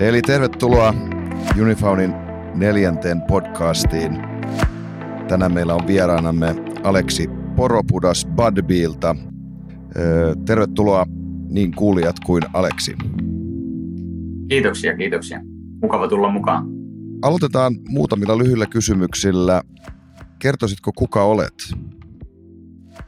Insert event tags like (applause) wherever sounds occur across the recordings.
Eli tervetuloa Unifaunin neljänteen podcastiin. Tänään meillä on vieraanamme Aleksi Poropudas Budbeelta. Tervetuloa niin kuulijat kuin Aleksi. Kiitoksia, kiitoksia. Mukava tulla mukaan. Aloitetaan muutamilla lyhyillä kysymyksillä. Kertoisitko kuka olet?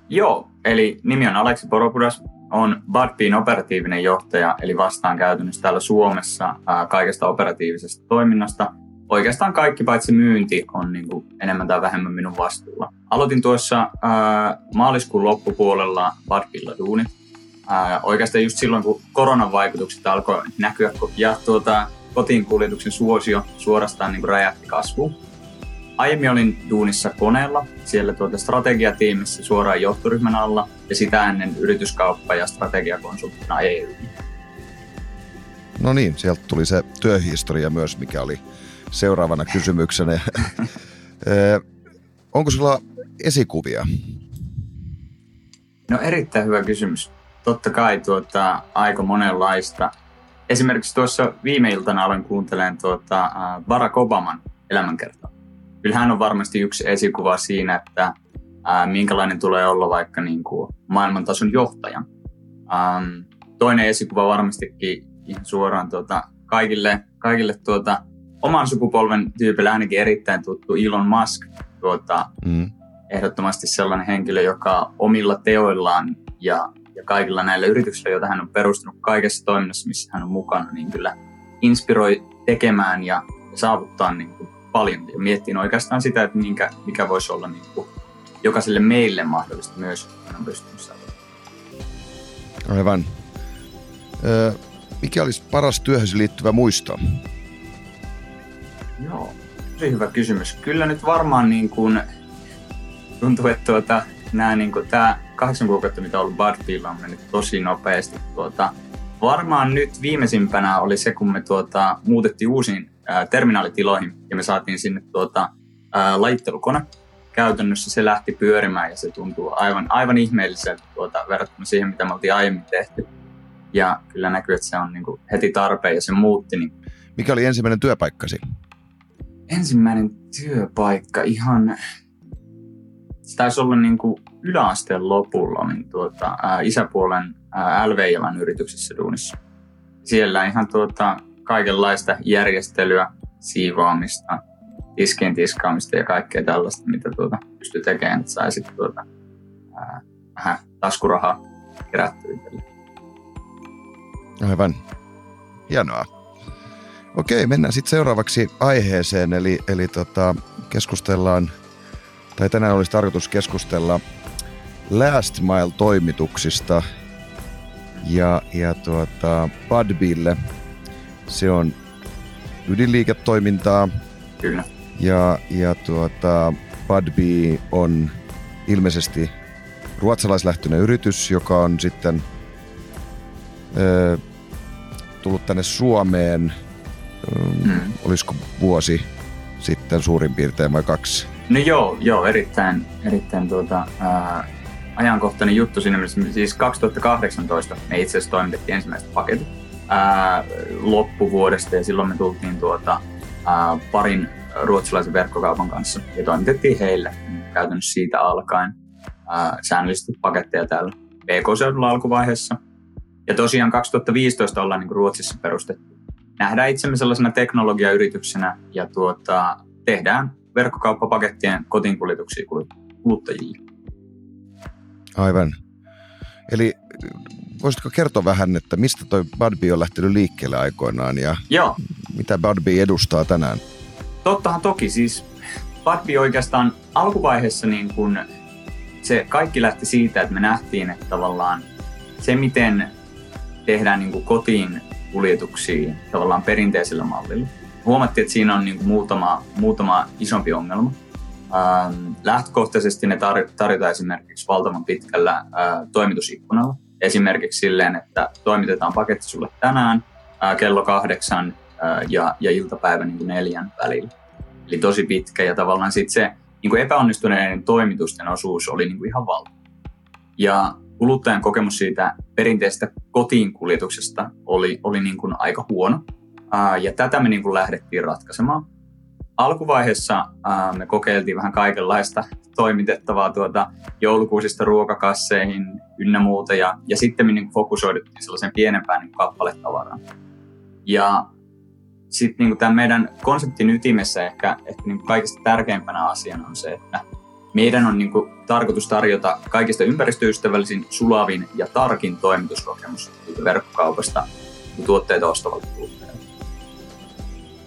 Joo, eli nimi on Aleksi Poropudas on Budbean operatiivinen johtaja, eli vastaan käytännössä täällä Suomessa kaikesta operatiivisesta toiminnasta. Oikeastaan kaikki paitsi myynti on niin kuin enemmän tai vähemmän minun vastuulla. Aloitin tuossa ää, maaliskuun loppupuolella Budbeilla duunit. Ää, oikeastaan just silloin, kun koronan vaikutukset alkoi näkyä ja tuota, kotiin kuljetuksen suosio suorastaan niin kuin räjähti kasvuun Aiemmin olin duunissa koneella, siellä tuota strategiatiimissä suoraan johtoryhmän alla ja sitä ennen yrityskauppa- ja strategiakonsulttina EU. No niin, sieltä tuli se työhistoria myös, mikä oli seuraavana kysymyksenä. (laughs) Onko sulla esikuvia? No erittäin hyvä kysymys. Totta kai tuota, aika monenlaista. Esimerkiksi tuossa viime iltana aloin kuuntelemaan tuota, Barack Obaman elämänkertaa kyllä hän on varmasti yksi esikuva siinä, että ää, minkälainen tulee olla vaikka niin kuin maailmantason johtaja. Ähm, toinen esikuva varmastikin ihan suoraan tuota, kaikille, kaikille tuota, oman sukupolven tyypille ainakin erittäin tuttu Elon Musk. Tuota, mm. Ehdottomasti sellainen henkilö, joka omilla teoillaan ja, ja kaikilla näillä yrityksillä, joita hän on perustanut kaikessa toiminnassa, missä hän on mukana, niin kyllä inspiroi tekemään ja saavuttaa niin kuin paljon ja miettiin oikeastaan sitä, että minkä, mikä voisi olla niin kuin jokaiselle meille mahdollista myös, on pystynyt Aivan. Ö, mikä olisi paras työhösi liittyvä muisto? Joo, tosi hyvä kysymys. Kyllä nyt varmaan niin kuin, tuntuu, että tuota, nämä, niin kuin, tämä kahdeksan kuukautta, mitä on ollut Badfield, on mennyt tosi nopeasti. Tuota, varmaan nyt viimeisimpänä oli se, kun me tuota, muutettiin uusiin ää, terminaalitiloihin ja me saatiin sinne tuota, ää, lajittelukone. Käytännössä se lähti pyörimään ja se tuntuu aivan, aivan ihmeelliseltä tuota, verrattuna siihen, mitä me oltiin aiemmin tehty. Ja kyllä näkyy, että se on niin kuin, heti tarpeen ja se muutti. Niin... Mikä oli ensimmäinen työpaikkasi? Ensimmäinen työpaikka ihan... Se taisi olla niin kuin yläasteen lopulla niin tuota, ää, isäpuolen LVILan yrityksessä duunissa. Siellä ihan tuota, kaikenlaista järjestelyä, siivoamista, tiskien tiskaamista ja kaikkea tällaista, mitä tuota pystyy tekemään, että sai tuota, ää, vähän taskurahaa kerättyä Aivan. Hienoa. Okei, mennään sitten seuraavaksi aiheeseen, eli, eli tota, keskustellaan, tai tänään olisi tarkoitus keskustella Last Mile-toimituksista ja, ja tuota, Budbille – se on ydinliiketoimintaa. Kyllä. Ja, ja tuota, Budbee on ilmeisesti ruotsalaislähtöinen yritys, joka on sitten ö, tullut tänne Suomeen, mm. olisiko vuosi sitten suurin piirtein vai kaksi? No joo, joo erittäin, erittäin tuota, ää, ajankohtainen juttu siinä mielessä. Siis 2018 me itse asiassa toimitettiin ensimmäiset paketit ää, loppuvuodesta ja silloin me tultiin tuota, ää, parin ruotsalaisen verkkokaupan kanssa ja toimitettiin heille käytännössä siitä alkaen ää, säännöllisesti paketteja täällä PK-seudulla alkuvaiheessa. Ja tosiaan 2015 ollaan niin Ruotsissa perustettu. Nähdään itsemme sellaisena teknologiayrityksenä ja tuota, tehdään verkkokauppapakettien kotiinkuljetuksia kuluttajille. Aivan. Eli voisitko kertoa vähän, että mistä toi Budbee on lähtenyt liikkeelle aikoinaan ja Joo. mitä Budbee edustaa tänään? Tottahan toki, siis Budbee oikeastaan alkuvaiheessa niin kun se kaikki lähti siitä, että me nähtiin, että tavallaan se, miten tehdään niin kuin kotiin kuljetuksia tavallaan perinteisellä mallilla. Huomattiin, että siinä on niin kuin muutama, muutama isompi ongelma. Ähm, lähtökohtaisesti ne tar- tarjotaan esimerkiksi valtavan pitkällä äh, toimitusikkunalla esimerkiksi silleen, että toimitetaan paketti sulle tänään ää, kello kahdeksan ää, ja, ja iltapäivän niin neljän välillä. Eli tosi pitkä ja tavallaan sitten se niin kuin epäonnistuneiden toimitusten osuus oli niin kuin ihan valtava. Ja kuluttajan kokemus siitä perinteisestä kotiin kuljetuksesta oli, oli niin kuin aika huono. ja tätä me niin kuin lähdettiin ratkaisemaan. Alkuvaiheessa me kokeiltiin vähän kaikenlaista toimitettavaa tuota joulukuusista ruokakasseihin ynnä muuta, ja, ja sitten me niin fokusoiduttiin sellaisen pienempään niin kappaletavaraan. Ja sitten niin tämän meidän konseptin ytimessä ehkä, ehkä niin kaikista tärkeimpänä asiana on se, että meidän on niin kuin tarkoitus tarjota kaikista ympäristöystävällisin, sulavin ja tarkin toimituskokemus verkkokaupasta tuotteita ostavalle kuluttajalle.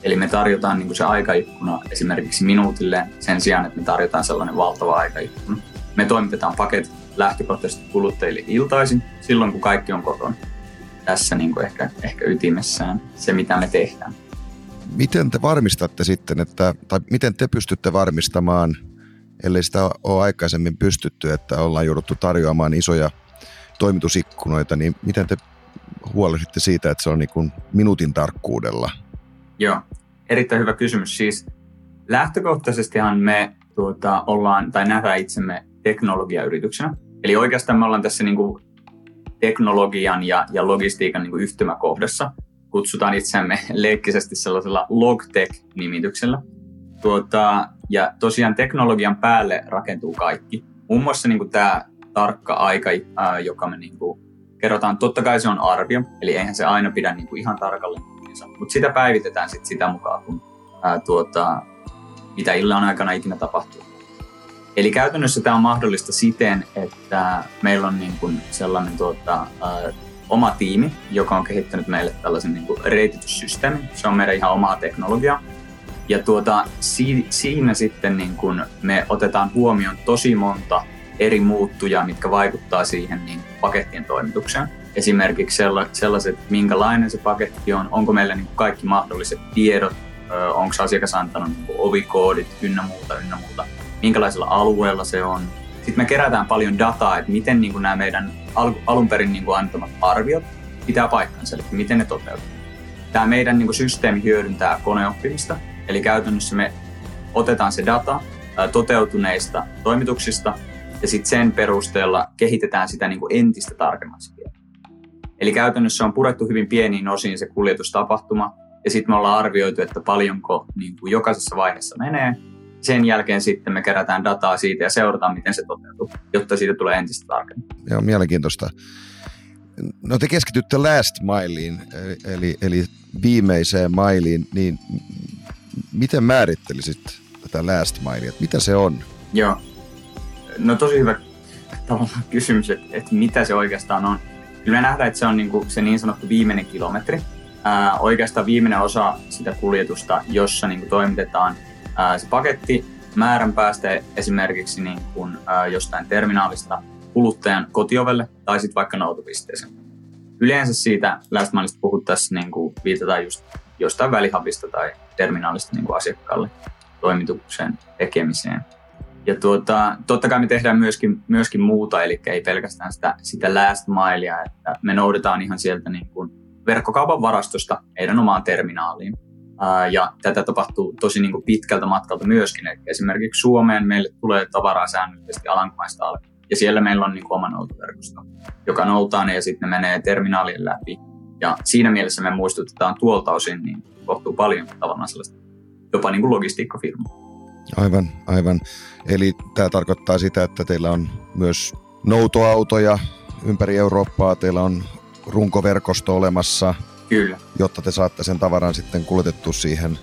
Eli me tarjotaan niin kuin se aikaikkuna esimerkiksi minuutille sen sijaan, että me tarjotaan sellainen valtava aikaikkuna. Me toimitetaan paketit lähtökohtaisesti kuluttajille iltaisin, silloin kun kaikki on kotona. Tässä niin kuin ehkä, ehkä ytimessään se, mitä me tehdään. Miten te varmistatte sitten, että, tai miten te pystytte varmistamaan, ellei sitä ole aikaisemmin pystytty, että ollaan jouduttu tarjoamaan isoja toimitusikkunoita, niin miten te huolehditte siitä, että se on niin kuin minuutin tarkkuudella? Joo, erittäin hyvä kysymys. Siis lähtökohtaisestihan me tuota, ollaan tai nähdään itsemme teknologiayrityksenä. Eli oikeastaan me ollaan tässä niin kuin teknologian ja, ja logistiikan niin kuin yhtymäkohdassa. Kutsutaan itseämme (laughs) leikkisesti sellaisella logtech-nimityksellä. Tuota, ja tosiaan teknologian päälle rakentuu kaikki. Muun muassa niin kuin tämä tarkka aika, ää, joka me niin kuin kerrotaan, totta kai se on arvio, eli eihän se aina pidä niin kuin ihan tarkalleen, mutta sitä päivitetään sit sitä mukaan, kun ää, tuota, mitä illan aikana ikinä tapahtuu. Eli käytännössä tämä on mahdollista siten, että meillä on niin kuin sellainen tuota, ää, oma tiimi, joka on kehittänyt meille tällaisen niin kuin reitityssysteemin. Se on meidän ihan omaa teknologiaa. Ja tuota, si- siinä sitten niin kun me otetaan huomioon tosi monta eri muuttujaa, mitkä vaikuttaa siihen niin pakettien toimitukseen. Esimerkiksi sellaiset, minkälainen se paketti on, onko meillä niin kaikki mahdolliset tiedot, onko asiakas antanut niin ovikoodit ynnä muuta, ynnä muuta, minkälaisella alueella se on. Sitten me kerätään paljon dataa, että miten niin nämä meidän alun perin niin antamat arviot pitää paikkansa, eli miten ne toteutuu. Tämä meidän niin systeemi hyödyntää koneoppimista, eli käytännössä me otetaan se data toteutuneista toimituksista ja sitten sen perusteella kehitetään sitä niin entistä tarkemmaksi vielä. Eli käytännössä on purettu hyvin pieniin osiin se kuljetustapahtuma, ja sitten me ollaan arvioitu, että paljonko niin kuin jokaisessa vaiheessa menee. Sen jälkeen sitten me kerätään dataa siitä ja seurataan, miten se toteutuu, jotta siitä tulee entistä tarkemmin. Joo, mielenkiintoista. No te keskitytte last mileen, eli, eli viimeiseen mailiin, niin miten määrittelisit tätä last milea, mitä se on? Joo, No tosi hyvä tavallaan kysymys, että, että mitä se oikeastaan on. Kyllä me nähdään, että se on niin kuin se niin sanottu viimeinen kilometri. Ää, oikeastaan viimeinen osa sitä kuljetusta, jossa niin kuin toimitetaan ää, se paketti määrän päästä esimerkiksi niin kuin, ää, jostain terminaalista kuluttajan kotiovelle tai sitten vaikka noutopisteeseen. Yleensä siitä last puhuttaessa niin kuin viitataan just jostain välihavista tai terminaalista niin kuin asiakkaalle toimituksen tekemiseen. Ja tuota, totta kai me tehdään myöskin, myöskin muuta, eli ei pelkästään sitä, sitä last milea, että me noudetaan ihan sieltä niin kuin verkkokaupan varastosta meidän omaan terminaaliin. Ja tätä tapahtuu tosi niin kuin pitkältä matkalta myöskin. Eli esimerkiksi Suomeen meille tulee tavaraa säännöllisesti Alankomaista alkaen. Ja siellä meillä on niin kuin oma noutoverkosto, joka noutaa ne ja sitten ne menee terminaalien läpi. Ja siinä mielessä me muistutetaan tuolta osin niin kohtuu paljon tavallaan sellaista jopa niin kuin logistiikkafirmaa. Aivan, aivan. Eli tämä tarkoittaa sitä, että teillä on myös noutoautoja ympäri Eurooppaa, teillä on runkoverkosto olemassa, Kyllä. jotta te saatte sen tavaran sitten kuljetettu siihen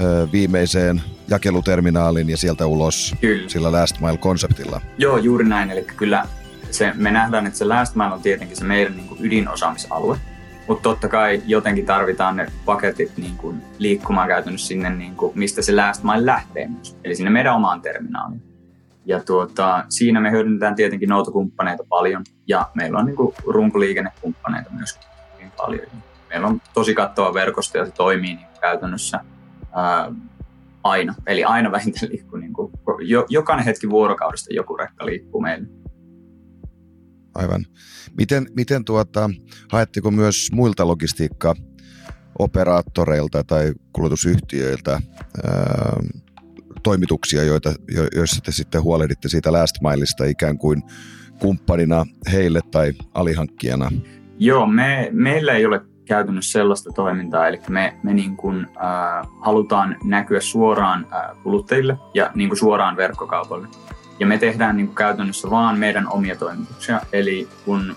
ö, viimeiseen jakeluterminaalin ja sieltä ulos kyllä. sillä last mile-konseptilla. Joo, juuri näin. Eli kyllä se, me nähdään, että se last mile on tietenkin se meidän niin kuin ydinosaamisalue. Mutta totta kai jotenkin tarvitaan ne paketit niin kuin liikkumaan käytännössä sinne, niin kuin, mistä se last mile lähtee myös. Eli sinne meidän omaan terminaaliin. Ja tuota, siinä me hyödynnetään tietenkin noutokumppaneita paljon ja meillä on niin kuin runkoliikennekumppaneita myös hyvin paljon. Meillä on tosi kattava verkosto ja se toimii niin käytännössä ää, aina. Eli aina vähintään liikkuu, niin kuin, jo, jokainen hetki vuorokaudesta joku rekka liikkuu meille. Aivan. Miten, miten tuota, haetteko myös muilta logistiikka operaattoreilta tai kulutusyhtiöiltä ää, toimituksia, joita, jo, joissa te sitten huolehditte siitä last mileista ikään kuin kumppanina heille tai alihankkijana? Joo, me, meillä ei ole käytännössä sellaista toimintaa, eli me, me niin kuin, äh, halutaan näkyä suoraan äh, kuluttajille ja niin kuin suoraan verkkokaupalle. Ja me tehdään niin kuin käytännössä vaan meidän omia toimituksia, eli kun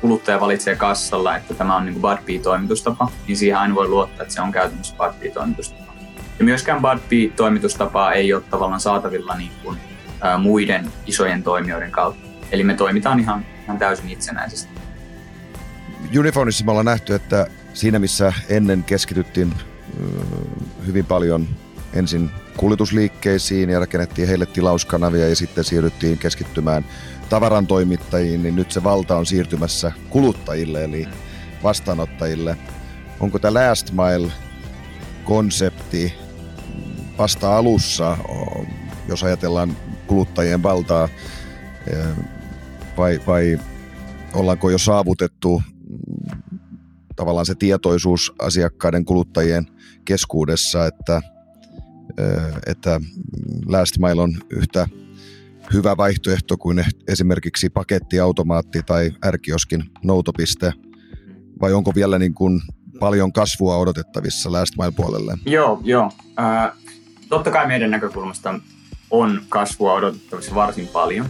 kuluttaja valitsee kassalla, että tämä on niin BudBee-toimitustapa, niin siihen aina voi luottaa, että se on käytännössä BudBee-toimitustapa. Ja myöskään BudBee-toimitustapaa ei ole tavallaan saatavilla niin kuin, ää, muiden isojen toimijoiden kautta. Eli me toimitaan ihan, ihan täysin itsenäisesti. Unifonissa me ollaan nähty, että siinä missä ennen keskityttiin hyvin paljon ensin kuljetusliikkeisiin ja rakennettiin heille tilauskanavia ja sitten siirryttiin keskittymään tavaran toimittajiin, niin nyt se valta on siirtymässä kuluttajille eli vastaanottajille. Onko tämä last mile-konsepti vasta alussa, jos ajatellaan kuluttajien valtaa, vai, vai ollaanko jo saavutettu tavallaan se tietoisuus asiakkaiden kuluttajien keskuudessa, että, että last mile on yhtä hyvä vaihtoehto kuin esimerkiksi pakettiautomaatti tai ärkioskin noutopiste, vai onko vielä niin kuin paljon kasvua odotettavissa last mile puolelle? Joo, joo. Äh, totta kai meidän näkökulmasta on kasvua odotettavissa varsin paljon.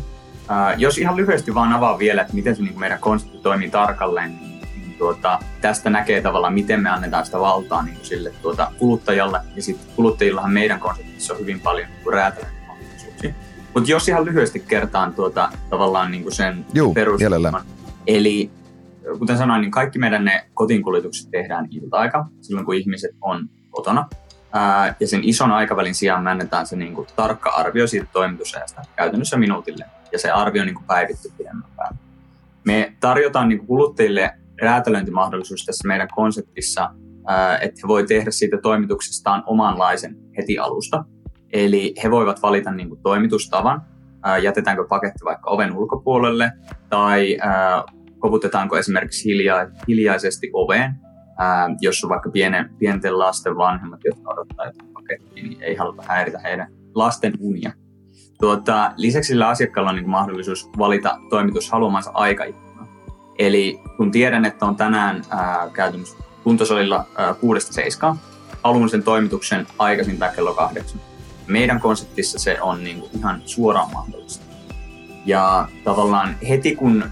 Äh, jos ihan lyhyesti vaan avaa vielä, että miten se niin meidän konsepti toimii tarkalleen, niin tuota, tästä näkee tavallaan, miten me annetaan sitä valtaa niin kuin sille tuota, kuluttajalle. Ja sitten kuluttajillahan meidän konseptissa on hyvin paljon niin räätälöintimahdollisuuksia. Mutta jos ihan lyhyesti kertaan tuota, tavallaan niin kuin sen perustelman. Eli kuten sanoin, niin kaikki meidän ne kotiinkuljetukset tehdään ilta-aika, silloin kun ihmiset on kotona. Ää, ja sen ison aikavälin sijaan me annetaan se niin kuin, tarkka arvio siitä toimitusajasta käytännössä minuutille. Ja se arvio niin kuin, päivitty pidemmän päälle. Me tarjotaan niin kuin, kuluttajille räätälöintimahdollisuus tässä meidän konseptissa, että he voi tehdä siitä toimituksestaan omanlaisen heti alusta. Eli he voivat valita niin kuin, toimitustavan, ää, jätetäänkö paketti vaikka oven ulkopuolelle tai koputetaanko esimerkiksi hiljaisesti oveen, jos on vaikka pienen, pienten lasten vanhemmat, jotka odottaa jotain pakettia, niin ei haluta häiritä heidän lasten unia. Tuota, lisäksi sillä asiakkaalla on niin mahdollisuus valita toimitus haluamansa aikaikkuna. Eli kun tiedän, että on tänään ää, käytännössä kuntosalilla seiskaan, haluan sen toimituksen aikaisintaan kello kahdeksan. Meidän konseptissa se on niin kuin ihan suoraan mahdollista. Ja tavallaan heti kun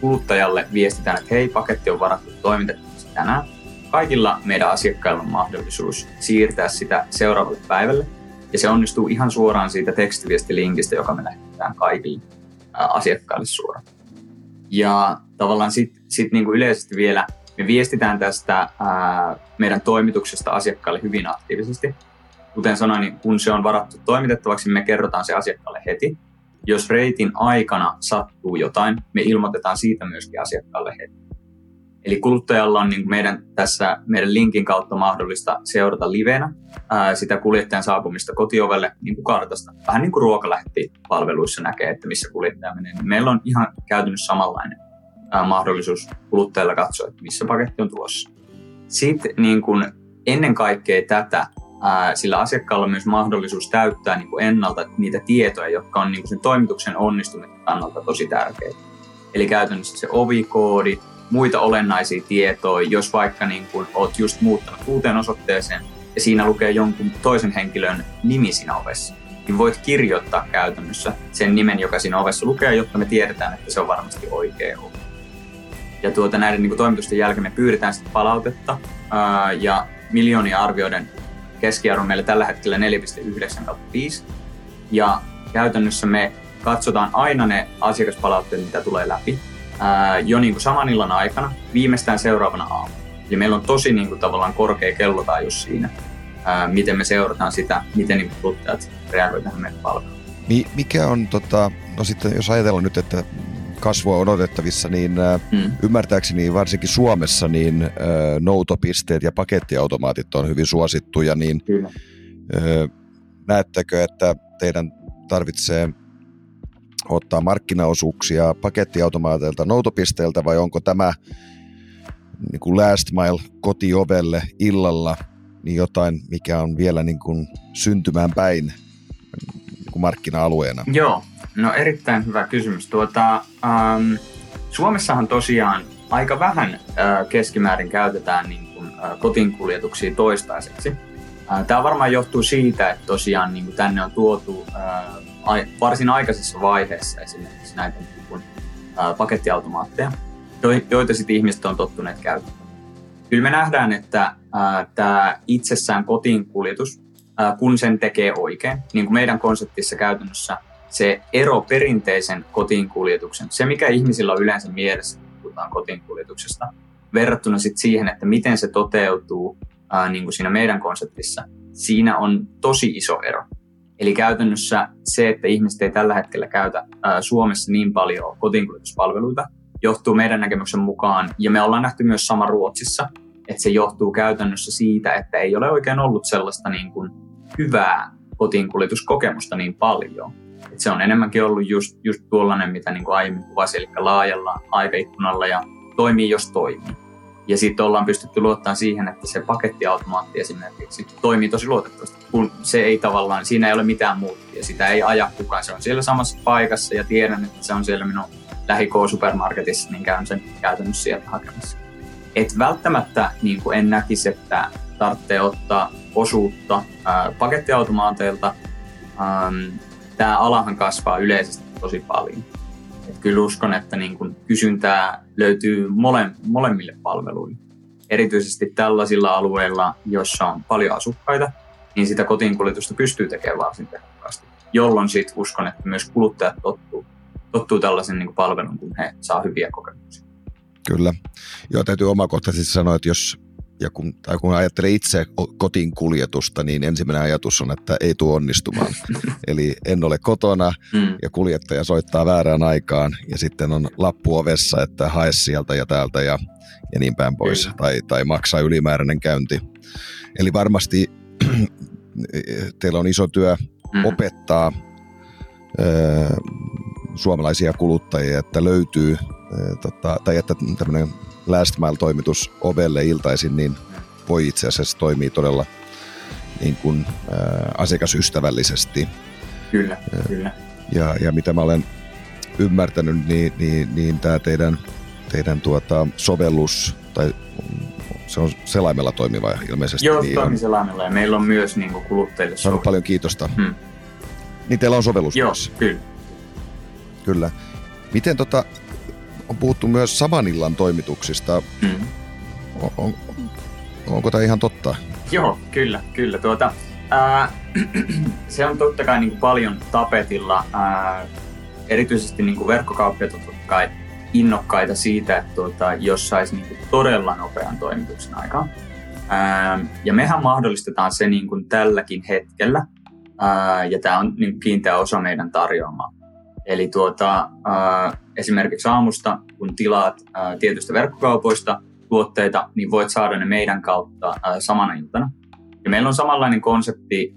kuluttajalle viestitään, että hei, paketti on varattu toimitettavaksi tänään, kaikilla meidän asiakkailla on mahdollisuus siirtää sitä seuraavalle päivälle. Ja se onnistuu ihan suoraan siitä tekstiviestilinkistä, joka me lähetetään kaikille asiakkaille suoraan. Ja tavallaan sitten sit niinku yleisesti vielä me viestitään tästä ää, meidän toimituksesta asiakkaalle hyvin aktiivisesti. Kuten sanoin, niin kun se on varattu toimitettavaksi, me kerrotaan se asiakkaalle heti. Jos reitin aikana sattuu jotain, me ilmoitetaan siitä myöskin asiakkaalle heti. Eli kuluttajalla on niin meidän tässä meidän linkin kautta mahdollista seurata livenä ää, sitä kuljettajan saapumista kotiovelle niin kuin kartasta. Vähän niin kuin ruokalähetti-palveluissa näkee, että missä kuljettaja menee. Niin meillä on ihan käytännössä samanlainen ää, mahdollisuus kuluttajalla katsoa, että missä paketti on tulossa. Sitten niin kuin ennen kaikkea tätä, ää, sillä asiakkaalla on myös mahdollisuus täyttää niin kuin ennalta niitä tietoja, jotka on niin kuin sen toimituksen onnistumisen kannalta tosi tärkeitä. Eli käytännössä se ovikoodi, muita olennaisia tietoja, jos vaikka niin kun oot just muuttanut uuteen osoitteeseen ja siinä lukee jonkun toisen henkilön nimi siinä ovessa, niin voit kirjoittaa käytännössä sen nimen, joka siinä ovessa lukee, jotta me tiedetään, että se on varmasti oikea ovi. Ja tuota, näiden niin kuin, toimitusten jälkeen me pyydetään sitten palautetta ää, ja miljoonia arvioiden keskiarvo meillä tällä hetkellä 4,9 5. Ja käytännössä me katsotaan aina ne asiakaspalautteet, mitä tulee läpi ää, jo niin kuin saman illan aikana, viimeistään seuraavana aamuna. Eli meillä on tosi niin kuin, tavallaan korkea kellotaajuus siinä, ää, miten me seurataan sitä, miten niin kuluttajat reagoivat tähän meidän palveluun. Mikä on, tota, no sitten jos ajatellaan nyt, että kasvua on odotettavissa, niin mm. ymmärtääkseni varsinkin Suomessa niin noutopisteet ja pakettiautomaatit on hyvin suosittuja, niin Kyllä. Äh, näettekö, että teidän tarvitsee ottaa markkinaosuuksia pakettiautomaateilta noutopisteeltä vai onko tämä niin kuin last mile kotiovelle illalla niin jotain, mikä on vielä niin kuin syntymään päin niin kuin markkina-alueena? Joo, no erittäin hyvä kysymys. Tuota, ähm, Suomessahan tosiaan aika vähän keskimäärin käytetään niin kuin, kotiinkuljetuksia toistaiseksi. Tämä varmaan johtuu siitä, että tosiaan niin kuin tänne on tuotu varsin aikaisessa vaiheessa esimerkiksi näitä niin pakettiautomaatteja, joita sitten ihmiset on tottuneet käyttämään. Kyllä me nähdään, että tämä itsessään kotiinkuljetus, kun sen tekee oikein, niin kuin meidän konseptissa käytännössä se ero perinteisen kotiinkuljetuksen, se mikä ihmisillä on yleensä mielessä, kun puhutaan kotiinkuljetuksesta, verrattuna sit siihen, että miten se toteutuu niin kuin siinä meidän konseptissa, siinä on tosi iso ero. Eli käytännössä se, että ihmiset ei tällä hetkellä käytä Suomessa niin paljon kotiinkuljetuspalveluita, johtuu meidän näkemyksen mukaan, ja me ollaan nähty myös sama Ruotsissa, että se johtuu käytännössä siitä, että ei ole oikein ollut sellaista niin kuin hyvää kotiinkuljetuskokemusta niin paljon. Et se on enemmänkin ollut just, just tuollainen, mitä niin kuin aiemmin kuvasi, eli laajalla aikaikkunalla ja toimii, jos toimii. Ja sitten ollaan pystytty luottamaan siihen, että se pakettiautomaatti esimerkiksi toimii tosi luotettavasti, kun se ei tavallaan, siinä ei ole mitään muuta ja sitä ei aja kukaan. Se on siellä samassa paikassa ja tiedän, että se on siellä minun lähi supermarketissa, niin käyn sen käytännössä sieltä hakemassa. Et välttämättä niin kuin en näkisi, että tarvitsee ottaa osuutta ää, pakettiautomaateilta. Tämä alahan kasvaa yleisesti tosi paljon. Et kyllä uskon, että niin kun kysyntää löytyy mole, molemmille palveluille. Erityisesti tällaisilla alueilla, joissa on paljon asukkaita, niin sitä kotiinkuljetusta pystyy tekemään varsin tehokkaasti. Jolloin sit uskon, että myös kuluttajat tottuu, tottuu tällaisen niin palvelun, kun he saa hyviä kokemuksia. Kyllä. Joo, täytyy omakohtaisesti sanoa, että jos ja kun, tai kun ajattelee itse kotiin kuljetusta, niin ensimmäinen ajatus on, että ei tule onnistumaan. (laughs) Eli en ole kotona mm. ja kuljettaja soittaa väärään aikaan ja sitten on lappu ovessa, että hae sieltä ja täältä ja, ja niin päin pois. Tai, tai maksaa ylimääräinen käynti. Eli varmasti (clears throat) teillä on iso työ mm. opettaa ö, suomalaisia kuluttajia, että löytyy, ö, tota, tai että tämmöinen last mile-toimitus ovelle iltaisin, niin voi itse asiassa toimia todella niin kuin, ää, asiakasystävällisesti. Kyllä, ja, kyllä. Ja, ja mitä mä olen ymmärtänyt, niin, niin, niin tämä teidän, teidän tuota, sovellus, tai se on selaimella toimiva ilmeisesti. Joo, niin toimii selaimella ja meillä on myös niin kuin kuluttajille Saanut paljon kiitosta. Hmm. Niin teillä on sovellus Joo, myös. kyllä. Kyllä. Miten tota, on puhuttu myös saman illan toimituksista. Mm. On, on, onko tämä ihan totta? Joo, kyllä, kyllä. Tuota, ää, (clears throat) se on totta kai niin kuin paljon tapetilla. Ää, erityisesti niin kuin verkkokauppiat on totta kai innokkaita siitä, että tuota, jos saisi niin kuin todella nopean toimituksen aikaan. Ää, ja mehän mahdollistetaan se niin kuin tälläkin hetkellä. Ää, ja tämä on niin kiinteä osa meidän tarjoamaa. Eli tuota, äh, esimerkiksi aamusta, kun tilaat tietystä verkkokaupoista tuotteita, niin voit saada ne meidän kautta samana iltana. Ja meillä on samanlainen konsepti,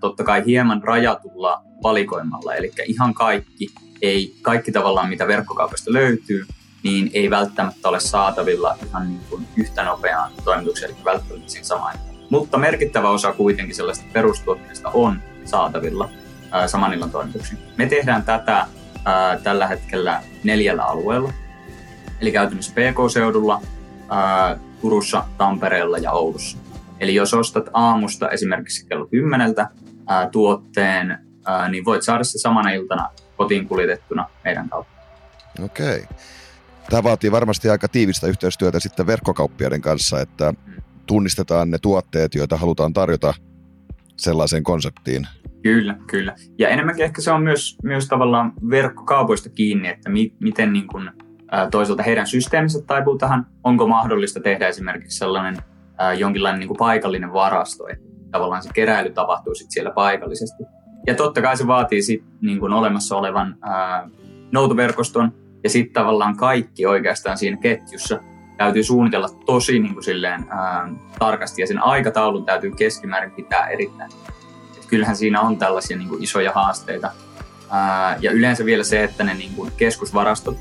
totta kai hieman rajatulla valikoimalla, eli ihan kaikki, ei, kaikki tavallaan mitä verkkokaupasta löytyy, niin ei välttämättä ole saatavilla ihan niin kuin yhtä nopeaan toimitukseen, eli välttämättä siinä samaan. Mutta merkittävä osa kuitenkin sellaista perustuotteista on saatavilla saman illan toimituksiin. Me tehdään tätä ää, tällä hetkellä neljällä alueella, eli käytännössä PK-seudulla, ää, Turussa, Tampereella ja Oulussa. Eli jos ostat aamusta esimerkiksi kello 10 ää, tuotteen, ää, niin voit saada se samana iltana kotiin kuljetettuna meidän kautta. Okei. Tämä vaatii varmasti aika tiivistä yhteistyötä sitten verkkokauppiaiden kanssa, että tunnistetaan ne tuotteet, joita halutaan tarjota sellaiseen konseptiin, Kyllä, kyllä. Ja enemmänkin ehkä se on myös, myös tavallaan verkkokaupoista kiinni, että mi, miten niin kuin, ää, toisaalta heidän systeeminsä taipuu tähän. Onko mahdollista tehdä esimerkiksi sellainen ää, jonkinlainen niin kuin paikallinen varasto, että tavallaan se keräily tapahtuu sit siellä paikallisesti. Ja totta kai se vaatii sit, niin kuin olemassa olevan ää, noutoverkoston ja sitten tavallaan kaikki oikeastaan siinä ketjussa täytyy suunnitella tosi niin kuin silleen, ää, tarkasti ja sen aikataulun täytyy keskimäärin pitää erittäin kyllähän siinä on tällaisia niin kuin isoja haasteita. Ja yleensä vielä se, että ne niin kuin keskusvarastot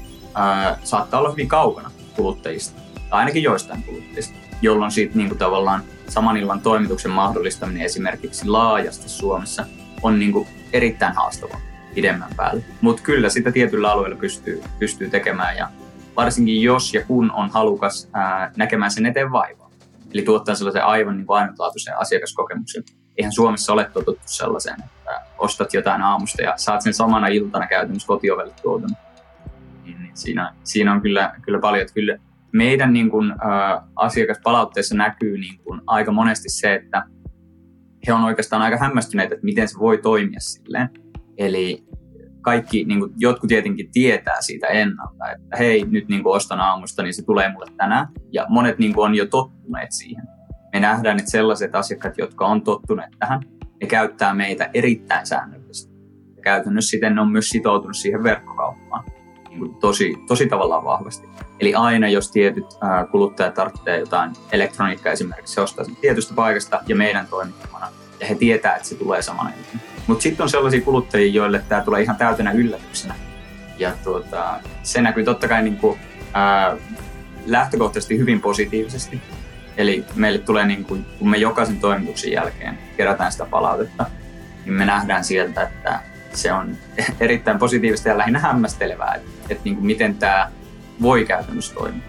saattaa olla hyvin kaukana kuluttajista, tai ainakin joistain kuluttajista, jolloin sitten niin kuin tavallaan saman illan toimituksen mahdollistaminen esimerkiksi laajasti Suomessa on niin kuin erittäin haastavaa pidemmän päälle. Mutta kyllä sitä tietyllä alueella pystyy, pystyy tekemään ja varsinkin jos ja kun on halukas ää, näkemään sen eteen vaivaa. Eli tuottaa sellaisen aivan niin ainutlaatuisen asiakaskokemuksen. Eihän Suomessa ole totuttu sellaiseen, että ostat jotain aamusta ja saat sen samana iltana käytännössä kotiovelle tuotun. Niin, niin siinä, siinä on kyllä, kyllä paljon, että kyllä meidän niin kuin, ä, asiakaspalautteessa näkyy niin kuin, aika monesti se, että he on oikeastaan aika hämmästyneitä, että miten se voi toimia silleen. Eli kaikki, niin kuin, jotkut tietenkin tietää siitä ennalta, että hei, nyt niin kuin ostan aamusta, niin se tulee mulle tänään. Ja monet niin kuin, on jo tottuneet siihen. Me nähdään, että sellaiset asiakkaat, jotka on tottuneet tähän, ne käyttää meitä erittäin säännöllisesti. Ja käytännössä siten ne on myös sitoutunut siihen verkkokauppaan niin kuin tosi, tosi tavallaan vahvasti. Eli aina jos tietyt kuluttajat tarvitsee jotain elektroniikkaa esimerkiksi, se ostaa sen tietystä paikasta ja meidän toimittamana, ja he tietää, että se tulee samana iltana. Mutta sitten on sellaisia kuluttajia, joille tämä tulee ihan täytenä yllätyksenä. Ja tuota, se näkyy totta kai niin kuin, ää, lähtökohtaisesti hyvin positiivisesti. Eli meille tulee, niin kuin, kun me jokaisen toimituksen jälkeen kerätään sitä palautetta, niin me nähdään sieltä, että se on (laughs) erittäin positiivista ja lähinnä hämmästelevää, että, että niin kuin miten tämä voi käytännössä toimia.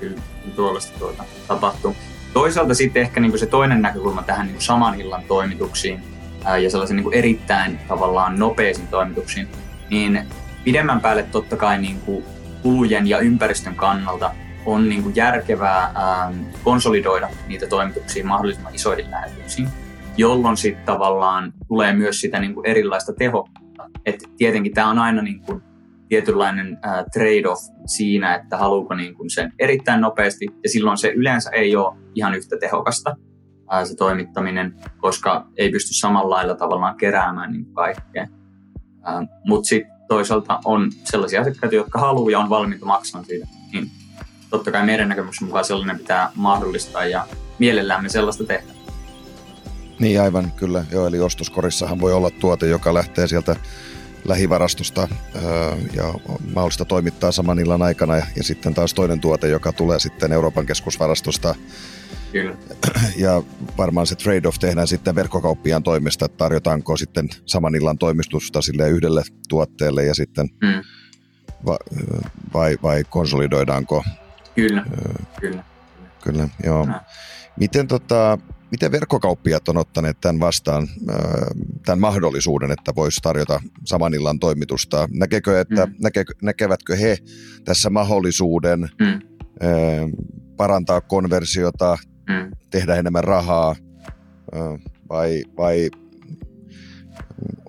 Kyllä tuollaista tuota, tapahtuu. Toisaalta sitten ehkä niin kuin se toinen näkökulma tähän niin kuin saman illan toimituksiin ää, ja sellaisen niin kuin erittäin tavallaan nopeisiin toimituksiin, niin pidemmän päälle totta kai niin kuin kulujen ja ympäristön kannalta on niin kuin järkevää ää, konsolidoida niitä toimituksia mahdollisimman isoihin lähetyksiin, jolloin sitten tavallaan tulee myös sitä niin kuin erilaista tehokkuutta. Et tietenkin tämä on aina niin kuin tietynlainen äh, trade-off siinä, että haluuko niin kuin sen erittäin nopeasti, ja silloin se yleensä ei ole ihan yhtä tehokasta äh, se toimittaminen, koska ei pysty samalla lailla tavallaan keräämään niin kaikkea. Äh, Mutta sitten toisaalta on sellaisia asiakkaita, jotka haluaa ja on valmiita maksamaan siitä, totta kai meidän näkemyksen mukaan sellainen pitää mahdollistaa ja mielellään me sellaista tehdä. Niin aivan, kyllä. Joo, eli ostoskorissahan voi olla tuote, joka lähtee sieltä lähivarastosta ja mahdollista toimittaa saman illan aikana ja, ja sitten taas toinen tuote, joka tulee sitten Euroopan keskusvarastosta. Kyllä. (clears throat) Ja varmaan se trade-off tehdään sitten verkkokauppiaan toimesta, että tarjotaanko sitten saman illan toimistusta sille yhdelle tuotteelle ja sitten mm. va, vai, vai konsolidoidaanko? Kyllä, kyllä. Kyllä, joo. No. Miten tota, Miten verkkokauppiat on ottaneet tämän vastaan, tämän mahdollisuuden, että voisi tarjota saman illan toimitusta? Näkeekö, että, mm. näke, näkevätkö he tässä mahdollisuuden mm. parantaa konversiota, mm. tehdä enemmän rahaa vai, vai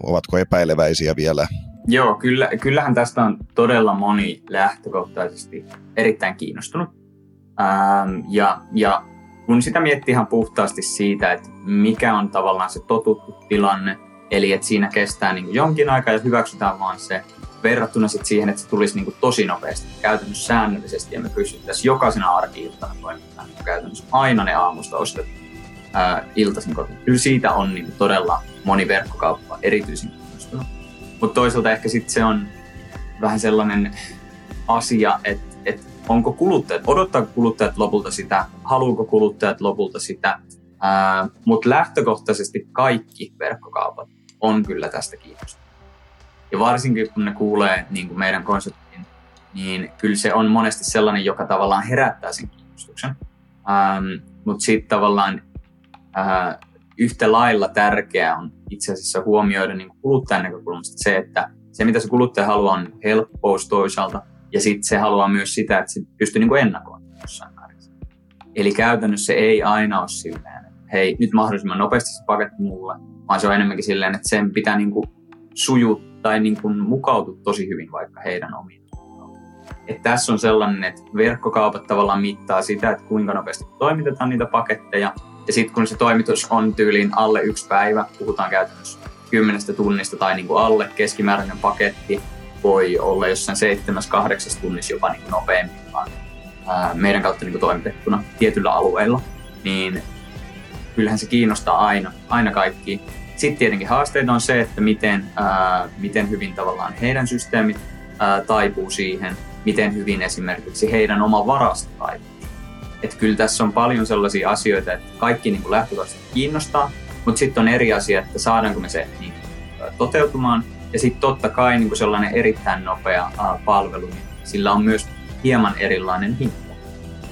ovatko epäileväisiä vielä? Joo, kyllä, kyllähän tästä on todella moni lähtökohtaisesti erittäin kiinnostunut. Ähm, ja, ja kun sitä miettii ihan puhtaasti siitä, että mikä on tavallaan se totuttu tilanne, eli että siinä kestää niin kuin jonkin aikaa ja hyväksytään vaan se, verrattuna sit siihen, että se tulisi niin kuin tosi nopeasti, käytännössä säännöllisesti, ja me pystyttäisiin jokaisena arki-iltana toimittamaan niin käytännössä aina ne aamusta ostettu ää, iltaisin kotiin. Kyllä siitä on niin kuin todella moni verkkokauppa erityisen. Mutta toisaalta ehkä sitten se on vähän sellainen asia, että onko kuluttajat, odottaako kuluttajat lopulta sitä, haluuko kuluttajat lopulta sitä, mutta lähtökohtaisesti kaikki verkkokaupat on kyllä tästä kiinnostuneet. Ja varsinkin kun ne kuulee niin kuin meidän konseptin, niin kyllä se on monesti sellainen, joka tavallaan herättää sen kiinnostuksen. Ähm, mutta sitten tavallaan äh, yhtä lailla tärkeää on itse asiassa huomioida niin kuluttajan näkökulmasta se, että se mitä se kuluttaja haluaa on helppous toisaalta, ja sitten se haluaa myös sitä, että se pystyy niin ennakoimaan jossain määrin. Eli käytännössä se ei aina ole silleen, että hei, nyt mahdollisimman nopeasti se paketti mulle, vaan se on enemmänkin silleen, että sen pitää niin kuin suju tai niin kuin mukautua tosi hyvin vaikka heidän omiin. Et tässä on sellainen, että verkkokaupat tavallaan mittaa sitä, että kuinka nopeasti toimitetaan niitä paketteja. Ja sitten kun se toimitus on tyyliin alle yksi päivä, puhutaan käytännössä kymmenestä tunnista tai niin kuin alle keskimääräinen paketti, voi olla jossain seitsemäs, kahdeksas tunnissa jopa niin nopeammillaan meidän kautta niin toimitettuna tietyllä alueella, niin kyllähän se kiinnostaa aina, aina kaikki. Sitten tietenkin haasteita on se, että miten, ää, miten hyvin tavallaan heidän systeemit ää, taipuu siihen, miten hyvin esimerkiksi heidän oma varasto taipuu. Että kyllä tässä on paljon sellaisia asioita, että kaikki niin lähtökohtaisesti kiinnostaa, mutta sitten on eri asia, että saadaanko me se niin, toteutumaan. Ja sitten totta kai niin kuin sellainen erittäin nopea uh, palvelu, niin sillä on myös hieman erilainen hinta.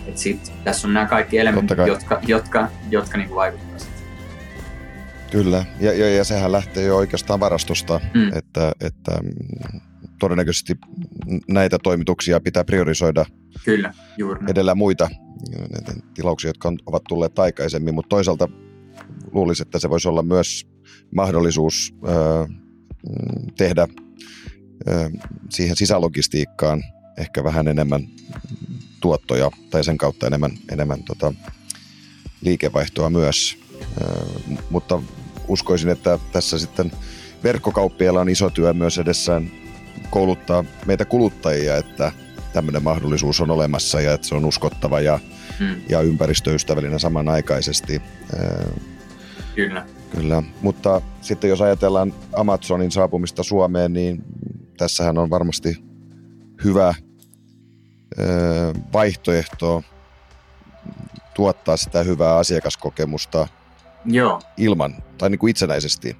Et sit, tässä on nämä kaikki elementit, jotka, jotka, jotka niin vaikuttavat Kyllä, ja, ja, ja sehän lähtee jo oikeastaan varastosta, mm. että, että mm, todennäköisesti näitä toimituksia pitää priorisoida Kyllä, juuri edellä muita tilauksia, jotka on, ovat tulleet aikaisemmin, mutta toisaalta luulisin, että se voisi olla myös mahdollisuus ö, mm, tehdä ö, siihen sisälogistiikkaan ehkä vähän enemmän tuottoja tai sen kautta enemmän, enemmän tota, liikevaihtoa myös. Ö, mutta uskoisin, että tässä sitten verkkokauppiailla on iso työ myös edessään kouluttaa meitä kuluttajia, että tämmöinen mahdollisuus on olemassa ja että se on uskottava ja, hmm. ja ympäristöystävällinen samanaikaisesti. Kyllä. Kyllä, mutta sitten jos ajatellaan Amazonin saapumista Suomeen, niin tässähän on varmasti hyvä vaihtoehto tuottaa sitä hyvää asiakaskokemusta Joo. ilman, tai niin kuin itsenäisesti.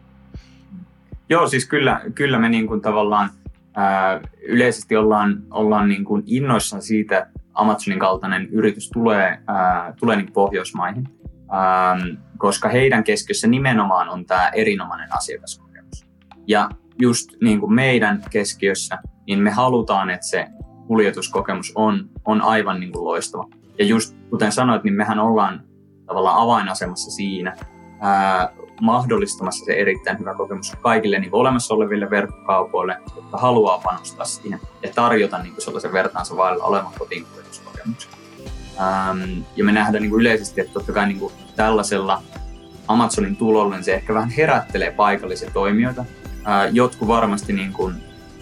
Joo, siis kyllä, kyllä me niin kuin tavallaan ää, yleisesti ollaan, ollaan niin kuin innoissaan siitä, että Amazonin kaltainen yritys tulee, ää, tulee niin Pohjoismaihin, ää, koska heidän keskiössä nimenomaan on tämä erinomainen asiakaskokemus. Ja just niin kuin meidän keskiössä, niin me halutaan, että se kuljetuskokemus on, on aivan niin kuin loistava. Ja just kuten sanoit, niin mehän ollaan tavallaan avainasemassa siinä, ää, mahdollistamassa se erittäin hyvä kokemus kaikille niin olemassa oleville verkkokaupoille, jotka haluaa panostaa siihen ja tarjota niin kuin sellaisen vertaansa vailla olevan kotiinkuljetuskokemuksen. Ähm, ja me nähdään niin kuin yleisesti, että totta kai niin kuin tällaisella Amazonin tulolla niin se ehkä vähän herättelee paikallisia toimijoita. Äh, jotkut varmasti niin kuin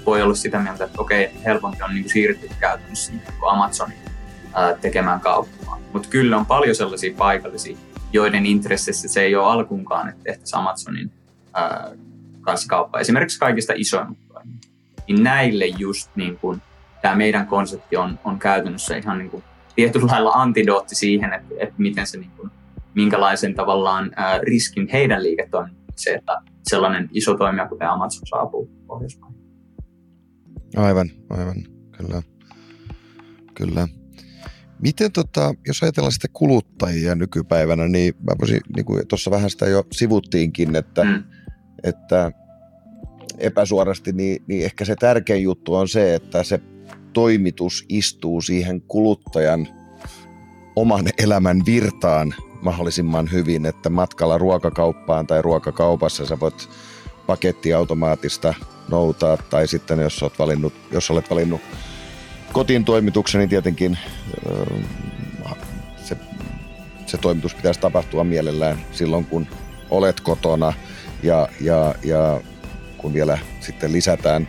voi olla sitä mieltä, että okei, helpompi on niin kuin siirtyä käytännössä niin kuin Amazonin äh, tekemään kauppaa. Mutta kyllä on paljon sellaisia paikallisia joiden intressissä se ei ole alkuunkaan, että tehtäisiin Amazonin ää, kanssa kauppa. Esimerkiksi kaikista isoimmat Niin näille just niin kuin, tämä meidän konsepti on, on käytännössä ihan niin kuin, tietyllä lailla antidootti siihen, että, että miten se, niin kuin, minkälaisen tavallaan ää, riskin heidän liiketoimintaan se, että sellainen iso toimija kuten Amazon saapuu Pohjoismaihin. Aivan, aivan, kyllä. Kyllä. Miten tota, jos ajatellaan sitä kuluttajia nykypäivänä, niin mä voisin, niin kuin tuossa vähän sitä jo sivuttiinkin, että, mm. että epäsuorasti, niin, niin ehkä se tärkein juttu on se, että se toimitus istuu siihen kuluttajan oman elämän virtaan mahdollisimman hyvin, että matkalla ruokakauppaan tai ruokakaupassa sä voit pakettiautomaatista noutaa, tai sitten jos olet valinnut, jos olet valinnut kotiin toimituksen, niin tietenkin se, se toimitus pitäisi tapahtua mielellään silloin, kun olet kotona ja, ja, ja kun vielä sitten lisätään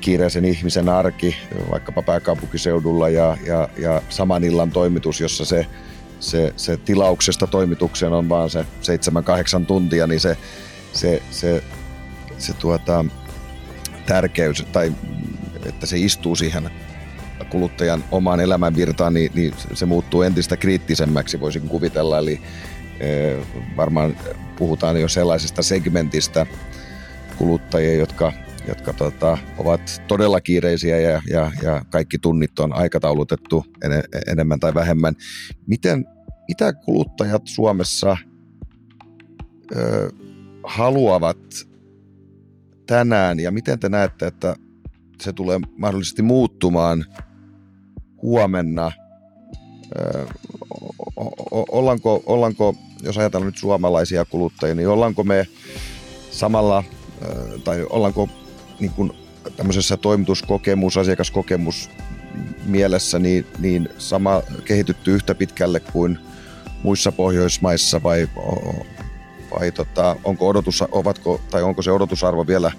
kiireisen ihmisen arki, vaikkapa pääkaupunkiseudulla ja, ja, ja saman illan toimitus, jossa se, se, se tilauksesta toimitukseen on vaan se 7-8 tuntia, niin se, se, se, se tuota, tärkeys tai että se istuu siihen kuluttajan omaan elämänvirtaan, niin, niin se muuttuu entistä kriittisemmäksi, voisin kuvitella. Eli varmaan puhutaan jo sellaisesta segmentistä kuluttajia, jotka, jotka tota, ovat todella kiireisiä ja, ja, ja kaikki tunnit on aikataulutettu en, enemmän tai vähemmän. Miten, mitä kuluttajat Suomessa ö, haluavat tänään ja miten te näette, että se tulee mahdollisesti muuttumaan huomenna. Ollaanko, ollaanko, jos ajatellaan nyt suomalaisia kuluttajia, niin ollaanko me samalla, tai ollaanko niin kuin tämmöisessä toimituskokemus, asiakaskokemus mielessä niin, niin sama kehitytty yhtä pitkälle kuin muissa Pohjoismaissa vai, vai tota, onko odotus, ovatko, tai onko se odotusarvo vielä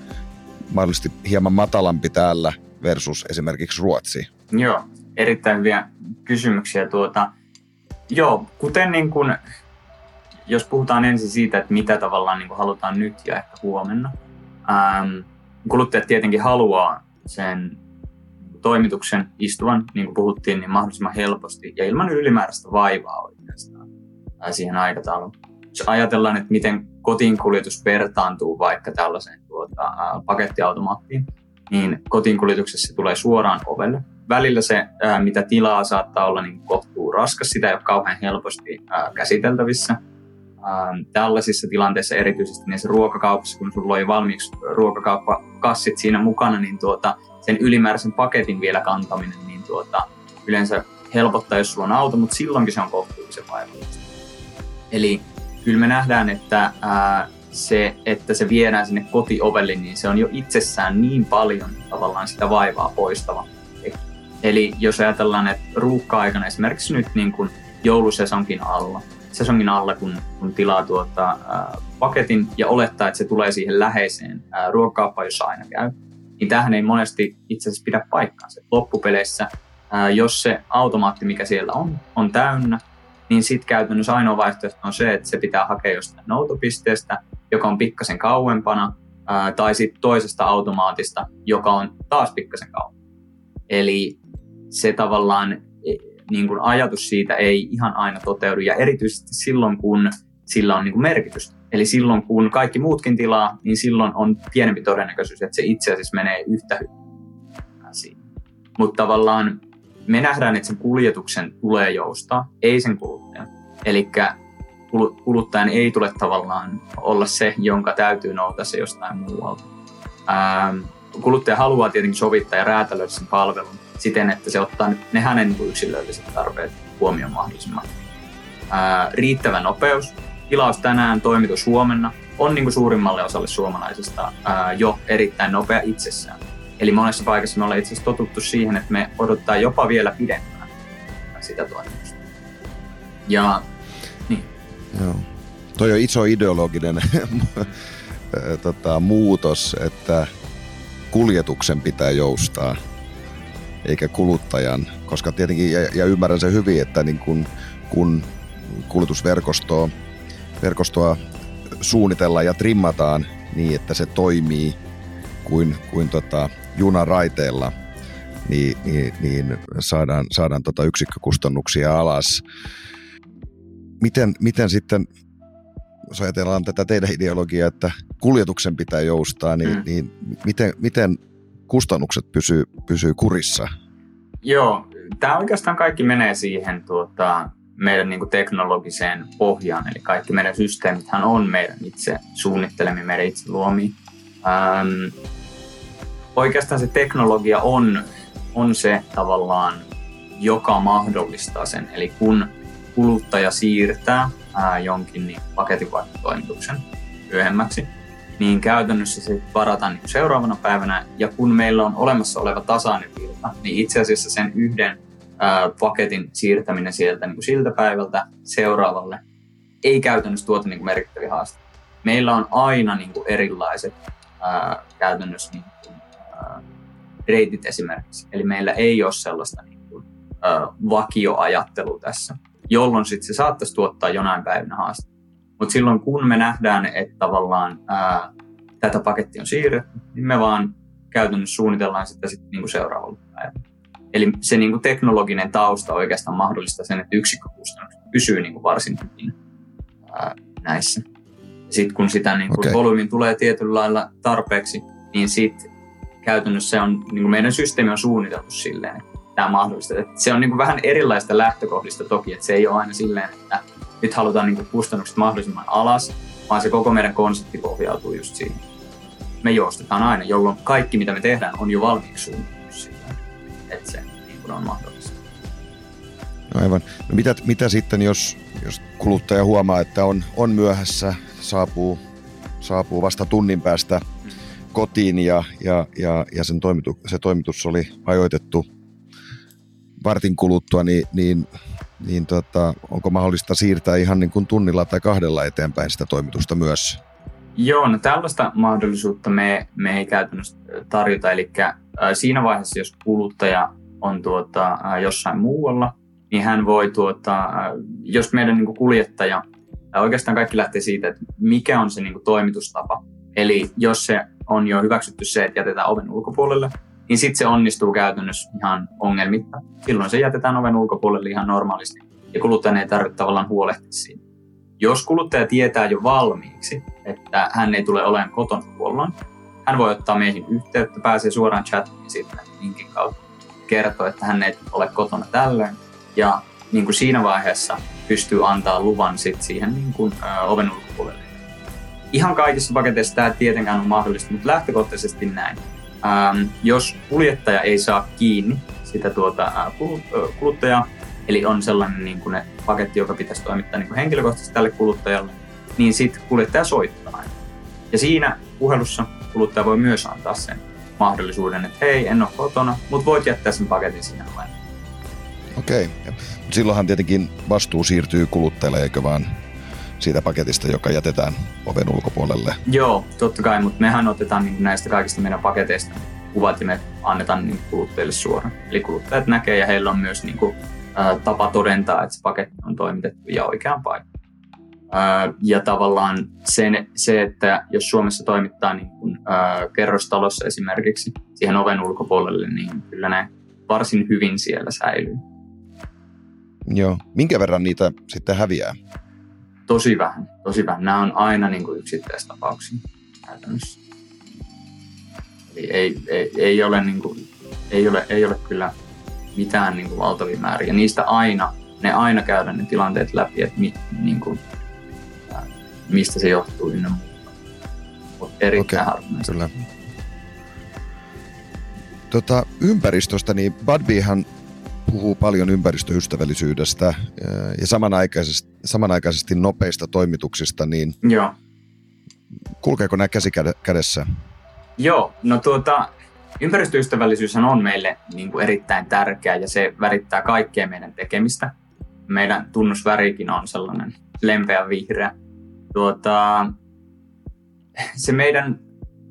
mahdollisesti hieman matalampi täällä versus esimerkiksi Ruotsi? Joo, erittäin hyviä kysymyksiä. Tuota, joo, kuten niin kuin, jos puhutaan ensin siitä, että mitä tavallaan niin halutaan nyt ja ehkä huomenna. Ähm, kuluttajat tietenkin haluaa sen toimituksen istuvan, niin kuin puhuttiin, niin mahdollisimman helposti ja ilman ylimääräistä vaivaa oikeastaan siihen aikatauluun. Jos ajatellaan, että miten kotiin kuljetus vertaantuu vaikka tällaiseen tuota, pakettiautomaattiin, niin kotiin kuljetuksessa se tulee suoraan ovelle välillä se, ää, mitä tilaa saattaa olla niin kohtuu raskas, sitä ei ole kauhean helposti ää, käsiteltävissä. Ää, tällaisissa tilanteissa erityisesti niissä ruokakaupassa, kun sulla oli valmiiksi ruokakauppakassit siinä mukana, niin tuota, sen ylimääräisen paketin vielä kantaminen, niin tuota, yleensä helpottaa, jos sulla on auto, mutta silloinkin se on kohtuullisen vaivallista. Eli kyllä me nähdään, että ää, se, että se viedään sinne kotiovelle, niin se on jo itsessään niin paljon tavallaan sitä vaivaa poistava. Eli jos ajatellaan, että ruuhka-aikana esimerkiksi nyt niin kuin joulusesonkin alla, sesongin alla, kun, kun tilaa tuota, ää, paketin ja olettaa, että se tulee siihen läheiseen ää, ruokakauppaan, jossa aina käy, niin tähän ei monesti itse asiassa pidä paikkaansa. Loppupeleissä, ää, jos se automaatti, mikä siellä on, on täynnä, niin sitten käytännössä ainoa vaihtoehto on se, että se pitää hakea jostain noutopisteestä, joka on pikkasen kauempana, tai sitten toisesta automaatista, joka on taas pikkasen kauempana. Eli se tavallaan e, niin kuin ajatus siitä ei ihan aina toteudu, ja erityisesti silloin, kun sillä on niin kuin merkitystä. Eli silloin, kun kaikki muutkin tilaa, niin silloin on pienempi todennäköisyys, että se itse asiassa menee yhtä hyvin. Mutta tavallaan me nähdään, että sen kuljetuksen tulee joustaa, ei sen kuluttajan. Eli kuluttajan ei tule tavallaan olla se, jonka täytyy noutaa se jostain muualta. Ähm, kuluttaja haluaa tietenkin sovittaa ja räätälöidä sen palvelun siten, että se ottaa ne hänen niin yksilölliset tarpeet huomioon mahdollisimman. Äh, riittävä nopeus, tilaus tänään, toimitus huomenna, on niin kuin suurimmalle osalle suomalaisista äh, jo erittäin nopea itsessään. Eli monessa paikassa me ollaan itse asiassa totuttu siihen, että me odottaa jopa vielä pidempään sitä toimitusta. Ja. Joo. Toi on iso ideologinen (laughs) tota, muutos, että kuljetuksen pitää joustaa, eikä kuluttajan, koska tietenkin, ja, ja ymmärrän sen hyvin, että niin kun, kun kulutusverkostoa verkostoa suunnitellaan ja trimmataan niin, että se toimii kuin, kuin tota, junaraiteilla, niin, niin, niin saadaan, saadaan tota yksikkökustannuksia alas. Miten, miten sitten, jos ajatellaan tätä teidän ideologiaa, että kuljetuksen pitää joustaa, niin, mm. niin miten, miten kustannukset pysyy, pysyy kurissa? Joo, tämä oikeastaan kaikki menee siihen tuota, meidän niin kuin teknologiseen pohjaan, eli kaikki meidän systeemithän on meidän itse suunnittelemia, meidän itse luomia. Ähm, oikeastaan se teknologia on, on se tavallaan, joka mahdollistaa sen. Eli kun kuluttaja siirtää ää, jonkin niin paketinvaihtotoimituksen myöhemmäksi, niin käytännössä se varataan niin seuraavana päivänä. Ja kun meillä on olemassa oleva tasainen virta, niin itse asiassa sen yhden ää, paketin siirtäminen sieltä niin kuin siltä päivältä seuraavalle ei käytännössä tuota niin kuin merkittäviä haasteita. Meillä on aina niin kuin erilaiset ää, käytännössä niin reitit esimerkiksi. Eli meillä ei ole sellaista niin kuin, ö, vakioajattelua tässä, jolloin sitten se saattaisi tuottaa jonain päivänä haastetta. Mutta silloin kun me nähdään, että tavallaan ää, tätä pakettia on siirretty, niin me vaan käytännössä suunnitellaan sitä sitten niin kuin seuraavalle päivälle. Eli se niin kuin teknologinen tausta oikeastaan mahdollistaa sen, että yksikkökustannukset pysyy niin kuin varsin hyvin ää, näissä. Sitten kun sitä niin kuin okay. volyymin tulee tietyllä lailla tarpeeksi, niin sitten käytännössä se on, niin kuin meidän systeemi on suunniteltu silleen, että tämä mahdollista. Että se on niin kuin vähän erilaista lähtökohdista toki, että se ei ole aina silleen, että nyt halutaan niin kuin kustannukset mahdollisimman alas, vaan se koko meidän konsepti pohjautuu just siihen. Me joustetaan aina, jolloin kaikki mitä me tehdään on jo valmiiksi suunniteltu silleen, että se niin kuin on mahdollista. Aivan. No mitä, mitä sitten, jos, jos kuluttaja huomaa, että on, on myöhässä, saapuu, saapuu vasta tunnin päästä kotiin ja, ja, ja, ja sen toimitu, se toimitus oli ajoitettu vartin kuluttua, niin, niin, niin tota, onko mahdollista siirtää ihan niin kuin tunnilla tai kahdella eteenpäin sitä toimitusta myös? Joo, no tällaista mahdollisuutta me, me ei käytännössä tarjota. Eli siinä vaiheessa, jos kuluttaja on tuota, jossain muualla, niin hän voi, tuota, jos meidän niin kuljettaja, oikeastaan kaikki lähtee siitä, että mikä on se niin toimitustapa. Eli jos se on jo hyväksytty se, että jätetään oven ulkopuolelle, niin sitten se onnistuu käytännössä ihan ongelmitta. Silloin se jätetään oven ulkopuolelle ihan normaalisti ja kuluttajan ei tarvitse tavallaan huolehtia siitä. Jos kuluttaja tietää jo valmiiksi, että hän ei tule olemaan kotona puolella, hän voi ottaa meihin yhteyttä, pääsee suoraan chattiin sitten linkin kautta. kertoo, että hän ei ole kotona tällöin. Ja niin kuin siinä vaiheessa pystyy antaa luvan sit siihen niin kuin, ö, oven ulkopuolelle. Ihan kaikissa paketeissa tämä tietenkään on mahdollista, mutta lähtökohtaisesti näin. Ähm, jos kuljettaja ei saa kiinni sitä tuota, äh, kuluttajaa, eli on sellainen niin kuin ne paketti, joka pitäisi toimittaa niin kuin henkilökohtaisesti tälle kuluttajalle, niin sitten kuljettaja soittaa. Ja siinä puhelussa kuluttaja voi myös antaa sen mahdollisuuden, että hei, en ole kotona, mutta voit jättää sen paketin sinne. Okei. Okay. Silloinhan tietenkin vastuu siirtyy kuluttajalle, eikö vaan siitä paketista, joka jätetään oven ulkopuolelle? Joo, totta kai, mutta mehän otetaan niin näistä kaikista meidän paketeista kuvat ja me annetaan niin kuluttajille suoraan. Eli kuluttajat näkee ja heillä on myös niin kuin, ä, tapa todentaa, että se paketti on toimitettu ja oikeaan paikkaan. Ja tavallaan sen, se, että jos Suomessa toimittaa niin kuin, ä, kerrostalossa esimerkiksi siihen oven ulkopuolelle, niin kyllä ne varsin hyvin siellä säilyy. Joo. Minkä verran niitä sitten häviää? Tosi vähän, tosi vähän. Nämä on aina niin kuin yksittäistapauksia käytännössä. Eli ei, ei, ei, ole, niin kuin, ei, ole, ei ole kyllä mitään niin kuin valtavia määriä. Niistä aina, ne aina käydään ne tilanteet läpi, että mi, niin kuin, mistä se johtuu ynnä muuta. Mutta erittäin okay, harvinaista. Kyllä. Tota, ympäristöstä, niin Budbiehan puhuu paljon ympäristöystävällisyydestä ja samanaikaisesti, samanaikaisesti nopeista toimituksista, niin Joo. kulkeeko nämä käsi kädessä? Joo, no tuota, ympäristöystävällisyys on meille niin kuin erittäin tärkeä ja se värittää kaikkea meidän tekemistä. Meidän tunnusvärikin on sellainen lempeä vihreä. Tuota, se meidän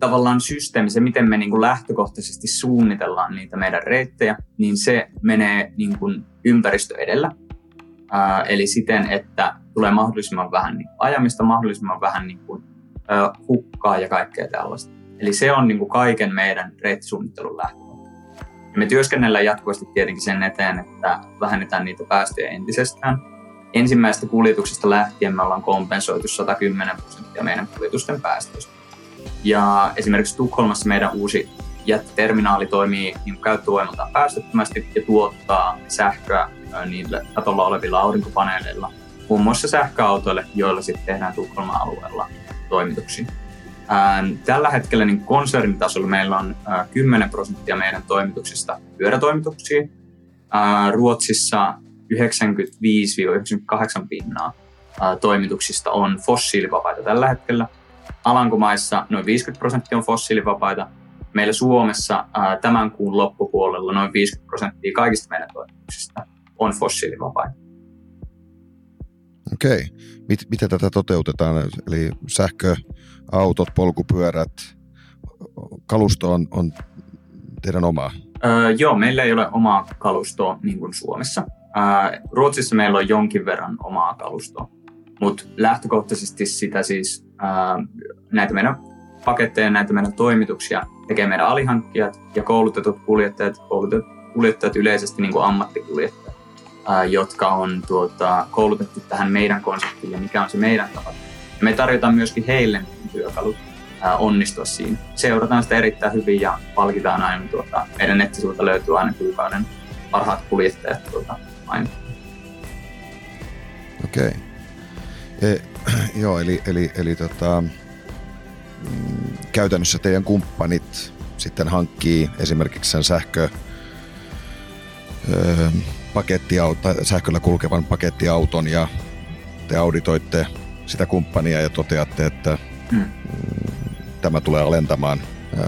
tavallaan systeemi, se miten me niin kuin lähtökohtaisesti suunnitellaan niitä meidän reittejä, niin se menee niin kuin ympäristö edellä. Ää, eli siten, että tulee mahdollisimman vähän niin ajamista, mahdollisimman vähän niin kuin, ää, hukkaa ja kaikkea tällaista. Eli se on niin kuin kaiken meidän reittisuunnittelun lähtökohta. Ja me työskennellään jatkuvasti tietenkin sen eteen, että vähennetään niitä päästöjä entisestään. Ensimmäisestä kuljetuksesta lähtien me ollaan kompensoitu 110 prosenttia meidän kuljetusten päästöistä. Ja esimerkiksi Tukholmassa meidän uusi jätterminaali toimii niin käyttövoimaltaan päästöttömästi ja tuottaa sähköä niille katolla olevilla aurinkopaneeleilla, muun muassa sähköautoille, joilla sitten tehdään Tukholman alueella toimituksia. Tällä hetkellä niin konsernitasolla meillä on 10 prosenttia meidän toimituksista pyörätoimituksia. Ruotsissa 95-98 pinnaa toimituksista on fossiilivapaita tällä hetkellä – Alankomaissa noin 50 prosenttia on fossiilivapaita. Meillä Suomessa ää, tämän kuun loppupuolella noin 50 prosenttia kaikista meidän toimituksista on fossiilivapaita. Okei. Mit, miten tätä toteutetaan? Eli sähköautot, polkupyörät, kalusto on, on teidän omaa? Öö, joo, meillä ei ole omaa kalustoa niin kuin Suomessa. Öö, Ruotsissa meillä on jonkin verran omaa kalustoa, mutta lähtökohtaisesti sitä siis näitä meidän paketteja, näitä meidän toimituksia tekee meidän alihankkijat ja koulutetut kuljettajat, koulutetut kuljettajat yleisesti niin kuin ammattikuljettajat, jotka on tuota, koulutettu tähän meidän konseptiin ja mikä on se meidän tapa. Ja me tarjotaan myöskin heille työkalut onnistua siinä. Seurataan sitä erittäin hyvin ja palkitaan aina. Tuota, meidän nettisivuilta löytyy aina kuukauden parhaat kuljettajat tuota, aina. Okei. Okay. Joo, eli, eli, eli tota, mm, käytännössä teidän kumppanit sitten hankkii esimerkiksi sen sähkö, ö, pakettiauto, sähköllä kulkevan pakettiauton ja te auditoitte sitä kumppania ja toteatte, että hmm. tämä tulee alentamaan ö,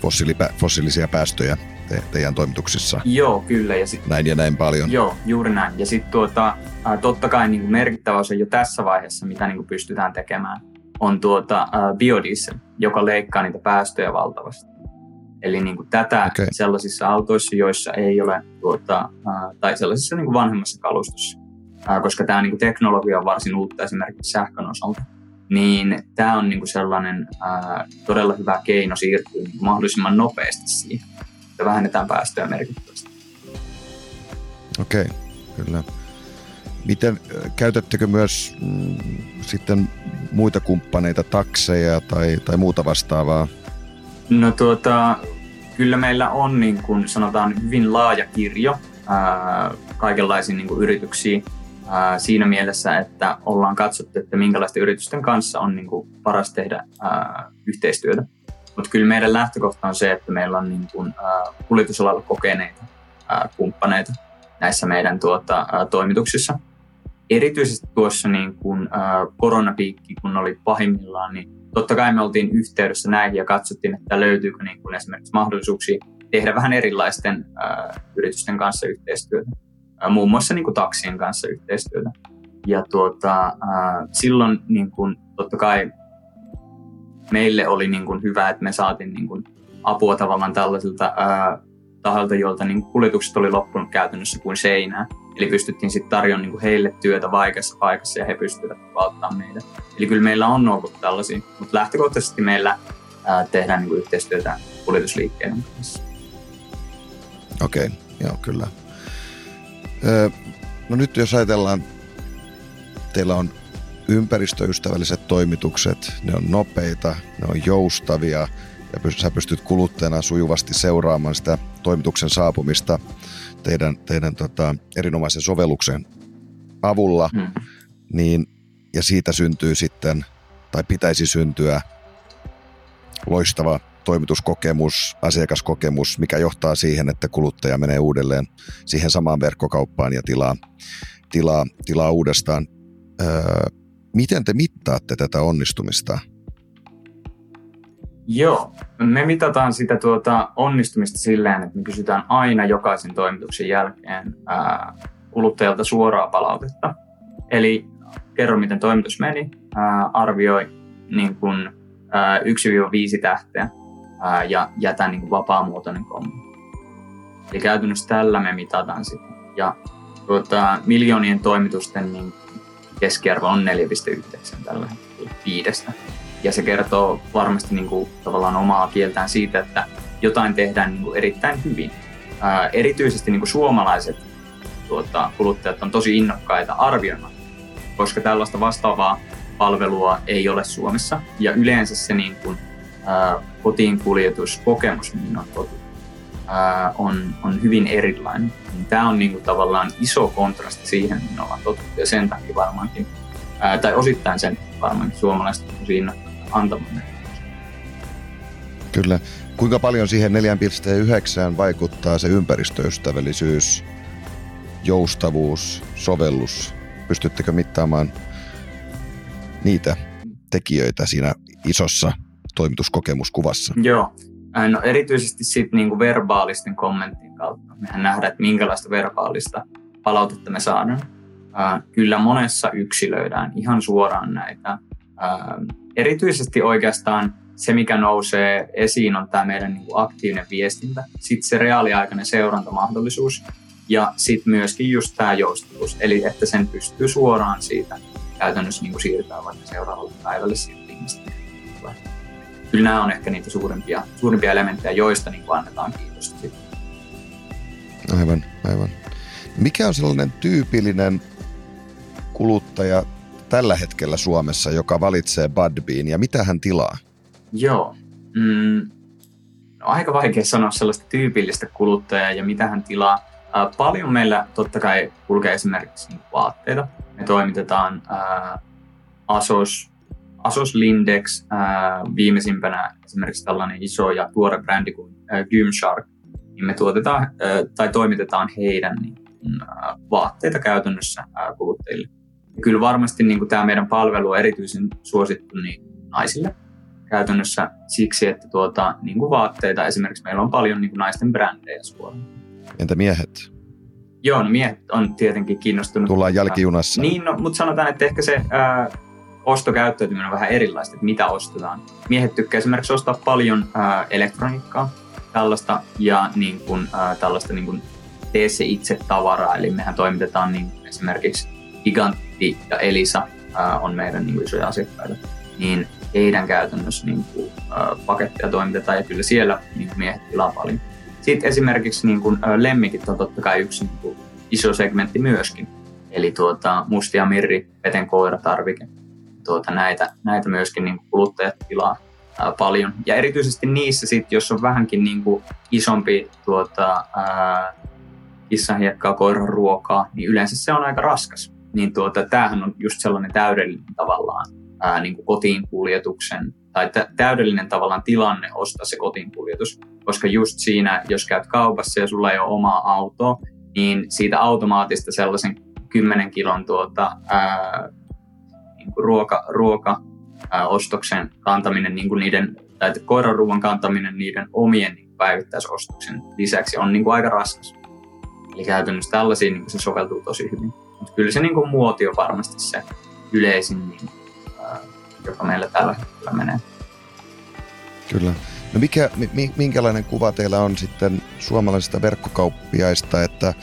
fossiilipä, fossiilisia päästöjä te, teidän toimituksissa. Joo, kyllä. Ja sit, näin ja näin paljon. Joo, juuri näin. Ja sitten tuota, totta kai niin kuin merkittävä osa jo tässä vaiheessa, mitä niin kuin pystytään tekemään, on tuota, biodiesel, joka leikkaa niitä päästöjä valtavasti. Eli niin kuin tätä okay. sellaisissa autoissa, joissa ei ole, tuota, tai sellaisissa niin kuin vanhemmassa kalustossa, koska tämä niin kuin teknologia on varsin uutta esimerkiksi sähkön osalta, niin tämä on niin kuin sellainen todella hyvä keino siirtyä mahdollisimman nopeasti siihen ja vähennetään päästöjä merkittävästi. Okei, okay, kyllä. Miten, käytättekö myös mm, sitten muita kumppaneita, takseja tai, tai muuta vastaavaa? No tuota, kyllä meillä on niin kuin sanotaan hyvin laaja kirjo ää, kaikenlaisiin niin kuin yrityksiä ää, siinä mielessä, että ollaan katsottu, että minkälaisten yritysten kanssa on niin kuin paras tehdä ää, yhteistyötä. Mutta kyllä meidän lähtökohta on se, että meillä on niin kuin, ää, kuljetusalalla kokeneita ää, kumppaneita näissä meidän tuota, ää, toimituksissa. Erityisesti tuossa niin kuin, ää, koronapiikki, kun oli pahimmillaan, niin totta kai me oltiin yhteydessä näihin ja katsottiin, että löytyykö niin kuin esimerkiksi mahdollisuuksia tehdä vähän erilaisten ää, yritysten kanssa yhteistyötä, ää, muun muassa niin taksien kanssa yhteistyötä. Ja tuota, ää, silloin niin kuin, totta kai meille oli niin kuin hyvä, että me saatiin niin kuin apua tavallaan tällaisilta ää, tahoilta, joilta niin kuljetukset oli loppunut käytännössä kuin seinää. Eli pystyttiin sitten tarjoamaan niin heille työtä vaikeassa paikassa ja he pystyivät auttamaan meitä. Eli kyllä meillä on ollut tällaisia, mutta lähtökohtaisesti meillä ää, tehdään niin yhteistyötä kuljetusliikkeiden kanssa. Okei, okay, joo kyllä. Öö, no nyt jos ajatellaan, teillä on ympäristöystävälliset toimitukset, ne on nopeita, ne on joustavia ja sä pystyt kuluttajana sujuvasti seuraamaan sitä toimituksen saapumista teidän, teidän tota, erinomaisen sovelluksen avulla, hmm. niin, ja siitä syntyy sitten, tai pitäisi syntyä loistava toimituskokemus, asiakaskokemus, mikä johtaa siihen, että kuluttaja menee uudelleen siihen samaan verkkokauppaan ja tilaa, tilaa, tilaa uudestaan. Öö, miten te mittaatte tätä onnistumista? Joo, me mitataan sitä tuota onnistumista silleen, että me kysytään aina jokaisen toimituksen jälkeen ää, kuluttajalta suoraa palautetta. Eli kerro, miten toimitus meni, ää, arvioi niin kun, ää, 1-5 tähteä ää, ja jätä niin vapaamuotoinen kommentti. Eli käytännössä tällä me mitataan sitä. Ja tuota, miljoonien toimitusten niin keskiarvo on 4,9 tällä hetkellä viidestä. Ja se kertoo varmasti niin kuin, tavallaan omaa kieltään siitä, että jotain tehdään niin kuin, erittäin hyvin. Ää, erityisesti niin kuin suomalaiset tuota, kuluttajat on tosi innokkaita arvioimaan, koska tällaista vastaavaa palvelua ei ole Suomessa. Ja yleensä se niin kuin, ää, kotiin kuljetuskokemus, mihin on totuttu, ää, on, on hyvin erilainen. Niin tämä on niin kuin, tavallaan iso kontrasti siihen, mihin ollaan totuttu. Ja sen takia varmaankin, ää, tai osittain sen varmaankin suomalaiset on innokkaita antamaan. Kyllä. Kuinka paljon siihen 4,9 vaikuttaa se ympäristöystävällisyys, joustavuus, sovellus? Pystyttekö mittaamaan niitä tekijöitä siinä isossa toimituskokemuskuvassa? Joo. No erityisesti sitten niinku verbaalisten kommenttien kautta. Mehän nähdään, että minkälaista verbaalista palautetta me saadaan. Kyllä monessa yksilöidään ihan suoraan näitä erityisesti oikeastaan se, mikä nousee esiin, on tämä meidän niin kuin aktiivinen viestintä, sitten se reaaliaikainen seurantamahdollisuus ja sitten myöskin just tämä joustavuus, eli että sen pystyy suoraan siitä käytännössä niin kuin vaikka seuraavalle päivälle siitä ihmistä. Kyllä nämä on ehkä niitä suurimpia, suurimpia elementtejä, joista niin kuin annetaan kiitosta. Aivan, aivan. Mikä on sellainen tyypillinen kuluttaja tällä hetkellä Suomessa, joka valitsee Budbean ja mitä hän tilaa? Joo. Mm, no, aika vaikea sanoa sellaista tyypillistä kuluttajaa ja mitä hän tilaa. Äh, paljon meillä totta kai kulkee esimerkiksi niin vaatteita. Me toimitetaan äh, Asos, Asos Lindex, viimeisimpänä esimerkiksi tällainen iso ja tuore brändi kuin Gymshark, niin me tuotetaan tai toimitetaan heidän niin, vaatteita käytännössä kuluttajille. Ja kyllä varmasti niin kuin tämä meidän palvelu on erityisen suosittu niin naisille käytännössä siksi, että tuota, niin kuin vaatteita esimerkiksi meillä on paljon niin kuin naisten brändejä suoraan. Entä miehet? Joo, no miehet on tietenkin kiinnostunut. Tullaan jälkijunassa. Niin, no, mutta sanotaan, että ehkä se ää, ostokäyttäytyminen on vähän erilaista, että mitä ostetaan. Miehet tykkää esimerkiksi ostaa paljon ää, elektroniikkaa, tällaista, ja niin kuin, ää, tällaista niin kuin tee se itse tavaraa, eli mehän toimitetaan niin esimerkiksi Gigantti ja Elisa äh, on meidän niin isoja asiakkaita, niin heidän käytännössä niin kuin, äh, paketteja toimitetaan ja kyllä siellä niin kuin, miehet tilaa paljon. Sitten esimerkiksi niin kuin, äh, lemmikit on totta kai yksi niin kuin, iso segmentti myöskin. Eli tuota, mustia mirri, peten koiratarvike. Tuota, näitä, näitä myöskin niin kuin kuluttajat tilaa. ää, paljon. Ja erityisesti niissä sitten, jos on vähänkin niin kuin isompi tuota, ää, kissanhiekkaa, koiran ruokaa, niin yleensä se on aika raskas. Niin tuota, tämähän on just sellainen täydellinen tavallaan ää, niin kuin kotiin kuljetuksen tai täydellinen tavallaan tilanne ostaa se kotiin kuljetus, koska just siinä, jos käyt kaupassa ja sulla ei ole omaa autoa, niin siitä automaattista sellaisen 10 kilon tuota, ää, niin kuin ruoka, ruoka ää, ostoksen kantaminen, niin kuin niiden, tai koiran kantaminen niiden omien niin päivittäisostoksen lisäksi on niin kuin aika raskas. Eli käytännössä tällaisiin niin se soveltuu tosi hyvin. Mutta kyllä se niin kuin muoti on varmasti se yleisin, niin, ää, joka meillä tällä hetkellä menee. Kyllä. No mikä, minkälainen kuva teillä on sitten suomalaisista verkkokauppiaista, että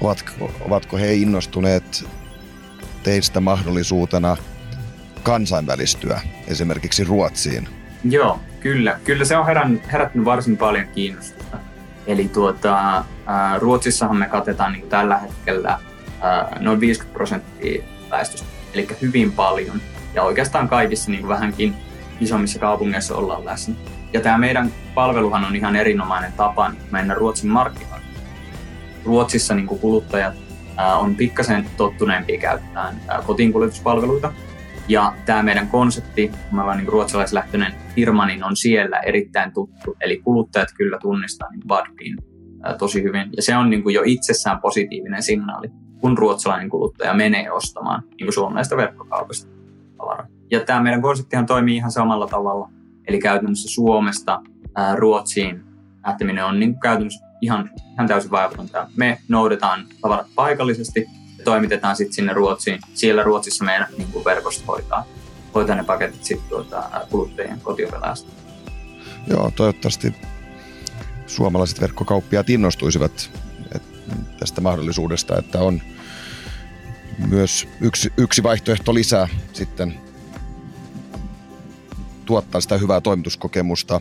ovatko, ovatko he innostuneet teistä mahdollisuutena kansainvälistyä esimerkiksi Ruotsiin? Joo, kyllä. Kyllä se on herän, herättänyt varsin paljon kiinnostusta. Eli tuota, ää, Ruotsissahan me katetaan niin tällä hetkellä ää, noin 50 prosenttia väestöstä, eli hyvin paljon. Ja oikeastaan kaikissa niin vähänkin isommissa kaupungeissa ollaan läsnä. Ja tämä meidän palveluhan on ihan erinomainen tapa niin mennä Ruotsin markkinoille. Ruotsissa niin kuluttajat ää, on pikkasen tottuneempia käyttämään kotiinkuljetuspalveluita. Ja tämä meidän konsepti, kun me ollaan niin ruotsalaislähtöinen firma, niin on siellä erittäin tuttu. Eli kuluttajat kyllä tunnistaa niin Budbean tosi hyvin. Ja se on niin kuin jo itsessään positiivinen signaali, kun ruotsalainen kuluttaja menee ostamaan niin kuin suomalaista verkkokaupasta tavaraa. Ja tämä meidän konseptihan toimii ihan samalla tavalla. Eli käytännössä Suomesta ää, Ruotsiin lähteminen on niin käytännössä ihan, ihan täysin vaivatonta. Me noudetaan tavarat paikallisesti toimitetaan sitten sinne Ruotsiin. Siellä Ruotsissa meidän niin kuin verkosto hoitaa, hoitaa ne paketit sitten tuota, kuluttajien kotiovelaasta. Joo, toivottavasti suomalaiset verkkokauppiaat innostuisivat tästä mahdollisuudesta, että on myös yksi, yksi vaihtoehto lisää sitten tuottaa sitä hyvää toimituskokemusta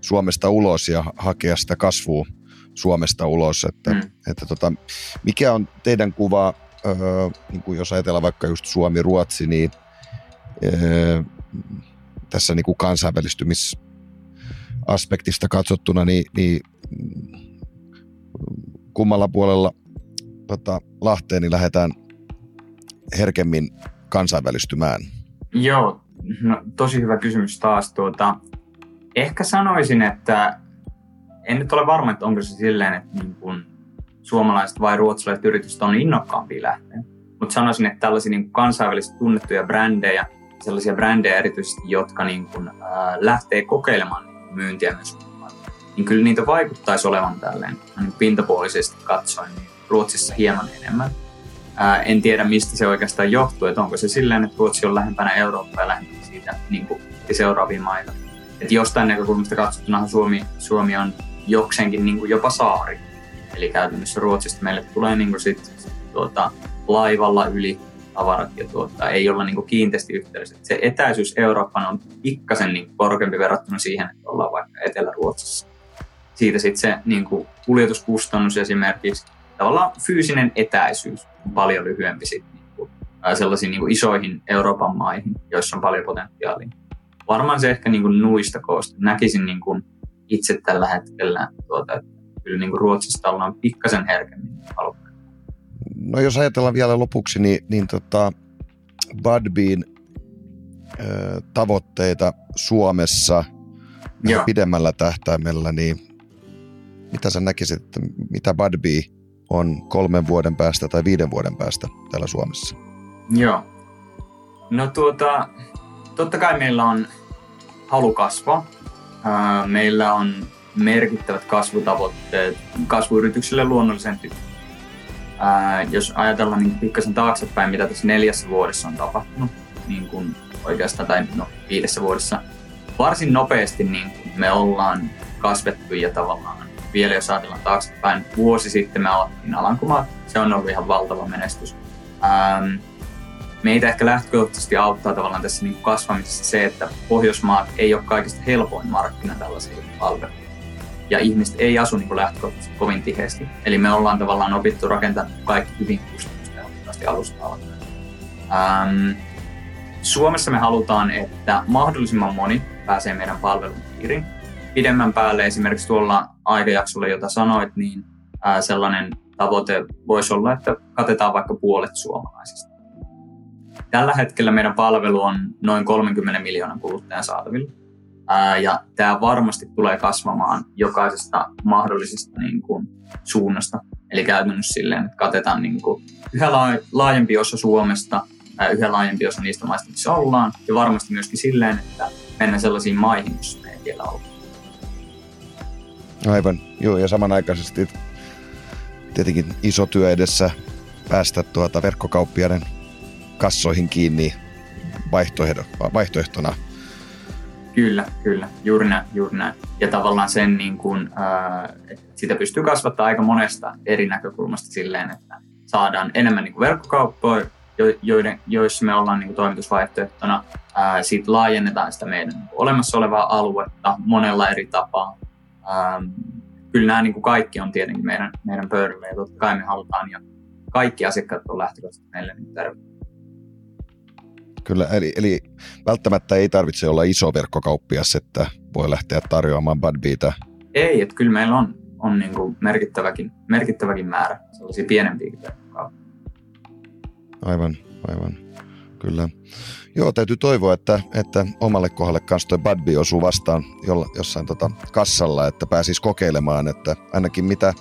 Suomesta ulos ja hakea sitä kasvua Suomesta ulos. Että, mm. että tota, mikä on teidän kuva, öö, niin kuin jos ajatellaan vaikka just Suomi-Ruotsi, niin öö, tässä niin kuin kansainvälistymisaspektista katsottuna, niin, niin kummalla puolella tota, Lahteen niin lähdetään herkemmin kansainvälistymään? Joo, no, tosi hyvä kysymys taas. Tuota, ehkä sanoisin, että en nyt ole varma, että onko se silleen, että niin kun suomalaiset vai ruotsalaiset yritykset on innokkaampia lähteä. Mutta sanoisin, että tällaisia niin kansainvälisesti tunnettuja brändejä, sellaisia brändejä erityisesti, jotka niin kun, ää, lähtee kokeilemaan myyntiä myös niin kyllä niitä vaikuttaisi olevan tälleen niin pintapuolisesti katsoen niin Ruotsissa hieman enemmän. Ää, en tiedä, mistä se oikeastaan johtuu, että onko se silleen, että Ruotsi on lähempänä Eurooppaa ja lähempänä siitä niin kuin seuraavia maita. Että jostain näkökulmasta katsottuna Suomi, Suomi on jokseenkin niin kuin jopa saari. Eli käytännössä Ruotsista meille tulee niin kuin sit, tuota, laivalla yli tavarat ja tuota, ei olla niin kiinteästi yhteydessä. Se etäisyys Eurooppaan on pikkasen niin korkeampi verrattuna siihen, että ollaan vaikka Etelä-Ruotsissa. Siitä sitten se niin kuin kuljetuskustannus esimerkiksi, tavallaan fyysinen etäisyys on paljon lyhyempi sitten niin kuin, sellaisiin niin kuin isoihin Euroopan maihin, joissa on paljon potentiaalia. Varmaan se ehkä niin kuin nuista koosta. Näkisin niin kuin itse tällä hetkellä, tuota, että kyllä niin kuin Ruotsista ollaan pikkasen herkemmin halukkaita. No jos ajatellaan vielä lopuksi, niin, niin tota, Budbean tavoitteita Suomessa Joo. pidemmällä tähtäimellä, niin mitä sä näkisit, että mitä Budbee on kolmen vuoden päästä tai viiden vuoden päästä täällä Suomessa? Joo. No tuota, totta kai meillä on halu kasvaa. Meillä on merkittävät kasvutavoitteet kasvuyrityksille luonnollisen Ää, jos ajatellaan niin pikkasen taaksepäin, mitä tässä neljässä vuodessa on tapahtunut, niin kuin oikeastaan, tai no, viidessä vuodessa, varsin nopeasti niin kuin me ollaan kasvettu ja tavallaan vielä jos ajatellaan taaksepäin, vuosi sitten me aloitettiin Alankomaat, se on ollut ihan valtava menestys. Ähm, meitä ehkä lähtökohtaisesti auttaa tavallaan tässä niin kasvamisessa se, että Pohjoismaat ei ole kaikista helpoin markkina tällaisille palveluille. Ja ihmiset ei asu niin lähtökohtaisesti kovin tiheästi. Eli me ollaan tavallaan opittu rakentaa kaikki hyvin kustannustehokkaasti alusta alkaen. Ähm, Suomessa me halutaan, että mahdollisimman moni pääsee meidän palvelun piiriin. Pidemmän päälle esimerkiksi tuolla aikajaksolla, jota sanoit, niin ää, sellainen tavoite voisi olla, että katetaan vaikka puolet suomalaisista. Tällä hetkellä meidän palvelu on noin 30 miljoonan kuluttajan saatavilla. Ja tämä varmasti tulee kasvamaan jokaisesta mahdollisesta niin kuin, suunnasta. Eli käytännössä silleen, että katetaan niin kuin, yhä laajempi osa Suomesta, yhä laajempi osa niistä maista, missä ollaan. Ja varmasti myöskin silleen, että mennään sellaisiin maihin, missä me ei vielä ole. Aivan, joo, ja samanaikaisesti tietenkin iso työ edessä päästä tuota verkkokauppiaiden kassoihin kiinni vaihtoehtona. Kyllä, kyllä, juuri näin, juuri näin. Ja tavallaan sen, niin kuin, ää, sitä pystyy kasvattaa aika monesta eri näkökulmasta silleen, että saadaan enemmän niin kuin verkkokauppoja, joiden, joissa me ollaan niin toimitusvaihtoehtona. Sitten laajennetaan sitä meidän niin olemassa olevaa aluetta monella eri tapaa. Ää, kyllä nämä niin kuin kaikki on tietenkin meidän, meidän pöydällä ja totta kai me halutaan ja kaikki asiakkaat on lähtökohtaisesti meille niin terve. Kyllä, eli, eli välttämättä ei tarvitse olla iso verkkokauppias, että voi lähteä tarjoamaan Budbeata. Ei, että kyllä meillä on, on niin kuin merkittäväkin, merkittäväkin määrä sellaisia pienempiä verkkokauppiaita. Aivan, aivan. Kyllä. Joo, täytyy toivoa, että, että omalle kohdalle kanssa toi Budbee osuu vastaan jolla, jossain tota kassalla, että pääsis kokeilemaan, että ainakin mitä,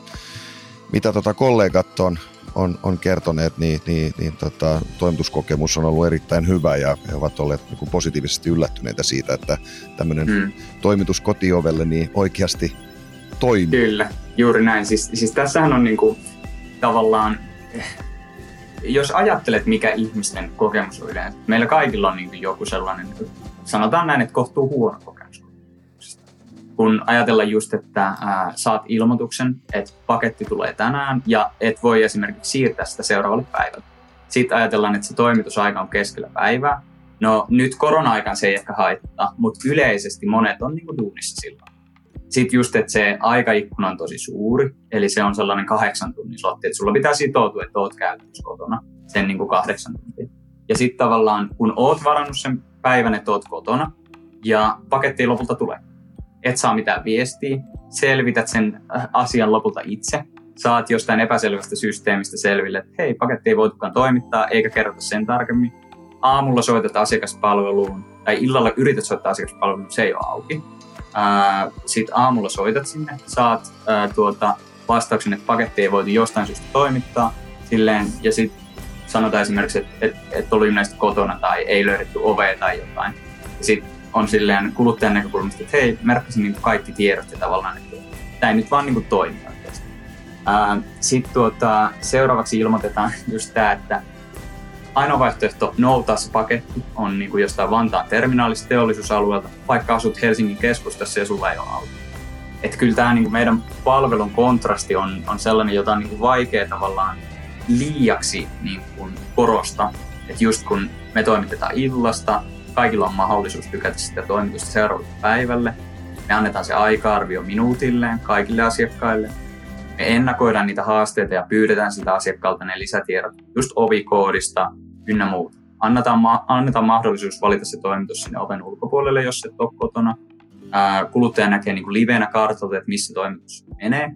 mitä tota kollegat on on, on kertoneet, niin, niin, niin tota, toimituskokemus on ollut erittäin hyvä ja he ovat olleet niin kuin positiivisesti yllättyneitä siitä, että tämmöinen hmm. toimitus kotiovelle niin oikeasti toimii. Kyllä, juuri näin. Siis, siis tässähän on niin kuin, tavallaan, jos ajattelet mikä ihmisten kokemus on yleensä, meillä kaikilla on niin kuin joku sellainen, sanotaan näin, että kohtuu huono kokemus kun ajatellaan just, että ää, saat ilmoituksen, että paketti tulee tänään ja et voi esimerkiksi siirtää sitä seuraavalle päivälle. Sitten ajatellaan, että se toimitusaika on keskellä päivää. No nyt korona-aikaan se ei ehkä haittaa, mutta yleisesti monet on niinku duunissa silloin. Sitten just, että se aikaikkuna on tosi suuri, eli se on sellainen kahdeksan tunnin slotti, että sulla pitää sitoutua, että oot käytössä kotona sen niin kuin kahdeksan tuntia. Ja sitten tavallaan, kun oot varannut sen päivän, että oot kotona, ja paketti lopulta tulee, et saa mitään viestiä, selvität sen äh, asian lopulta itse, saat jostain epäselvästä systeemistä selville, että hei, paketti ei voitukaan toimittaa, eikä kerrota sen tarkemmin. Aamulla soitat asiakaspalveluun, tai illalla yrität soittaa asiakaspalveluun, se ei ole auki. Äh, Sitten aamulla soitat sinne, saat ää, äh, tuota, vastauksen, että paketti ei voitu jostain syystä toimittaa, silleen, ja sitten sanotaan esimerkiksi, että et, et oli näistä kotona tai ei löydetty ovea tai jotain. Sitten on silleen kuluttajan näkökulmasta, että hei, merkkasin niin kaikki tiedot ja tavallaan, että tämä ei nyt vaan niin toimi oikeasti. Sitten tuota, seuraavaksi ilmoitetaan (laughs) just tämä, että ainoa vaihtoehto noutaa paketti on niin kuin jostain Vantaan terminaalista teollisuusalueelta, vaikka asut Helsingin keskustassa ja sulla ei ole auto. Että kyllä tämä niin kuin meidän palvelun kontrasti on, on sellainen, jota on niin kuin vaikea tavallaan liiaksi niin kuin korostaa. Että just kun me toimitetaan illasta, kaikilla on mahdollisuus tykätä sitä toimitusta seuraavalle päivälle. Me annetaan se aika-arvio minuutilleen kaikille asiakkaille. Me ennakoidaan niitä haasteita ja pyydetään sitä asiakkaalta ne lisätiedot just ovikoodista ynnä muuta. Annetaan, ma- annetaan mahdollisuus valita se toimitus sinne oven ulkopuolelle, jos et ole kotona. Ää, kuluttaja näkee niin kuin livenä kartalta, että missä toimitus menee.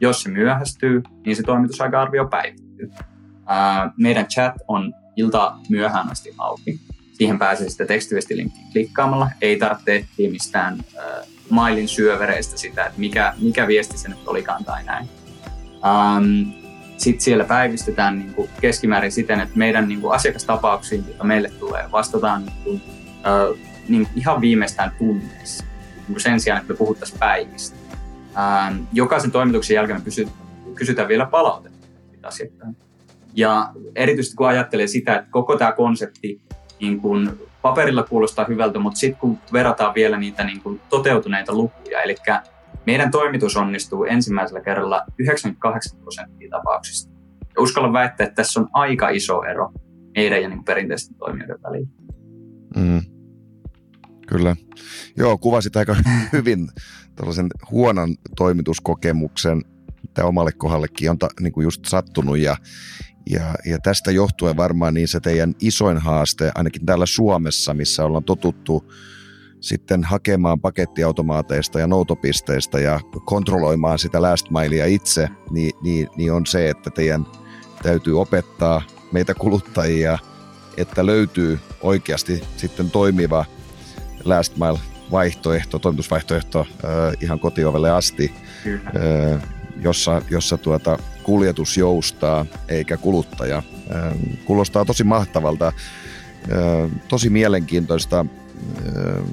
Jos se myöhästyy, niin se toimitusaika-arvio päivittyy. Ää, meidän chat on ilta myöhään asti auki. Siihen pääsee sitten tekstiviestilinkkiin klikkaamalla. Ei tarvitse etsiä mistään äh, mailin syövereistä sitä, että mikä, mikä viesti se nyt olikaan tai näin. Um, sitten siellä päivystetään niin kuin keskimäärin siten, että meidän niin kuin asiakastapauksiin, joita meille tulee, vastataan niin kuin, uh, niin ihan viimeistään tunneissa, niin sen sijaan, että me puhuttaisiin päivistä. Um, jokaisen toimituksen jälkeen me kysy, kysytään vielä palautetta asiakkaan. Ja erityisesti kun ajattelee sitä, että koko tämä konsepti niin kuin paperilla kuulostaa hyvältä, mutta sitten kun verrataan vielä niitä niin kuin toteutuneita lukuja, eli meidän toimitus onnistuu ensimmäisellä kerralla 98 prosenttia tapauksista. Ja uskallan väittää, että tässä on aika iso ero meidän ja niin perinteisten toimijoiden välillä. Mm. Kyllä. Joo, kuvasit aika (laughs) hyvin tällaisen huonon toimituskokemuksen, mitä omalle kohdallekin on ta, niin kuin just sattunut. Ja, Ja, ja tästä johtuen varmaan niin se teidän isoin haaste, ainakin täällä Suomessa, missä ollaan totuttu sitten hakemaan pakettiautomaateista ja noutopisteistä ja kontrolloimaan sitä last milea itse, niin, niin, niin on se, että teidän täytyy opettaa meitä kuluttajia, että löytyy oikeasti sitten toimiva last mile vaihtoehto, toimitusvaihtoehto äh, ihan kotiovelle asti, äh, jossa, jossa tuota, kuljetus joustaa eikä kuluttaja. Äh, kuulostaa tosi mahtavalta, äh, tosi mielenkiintoista äh,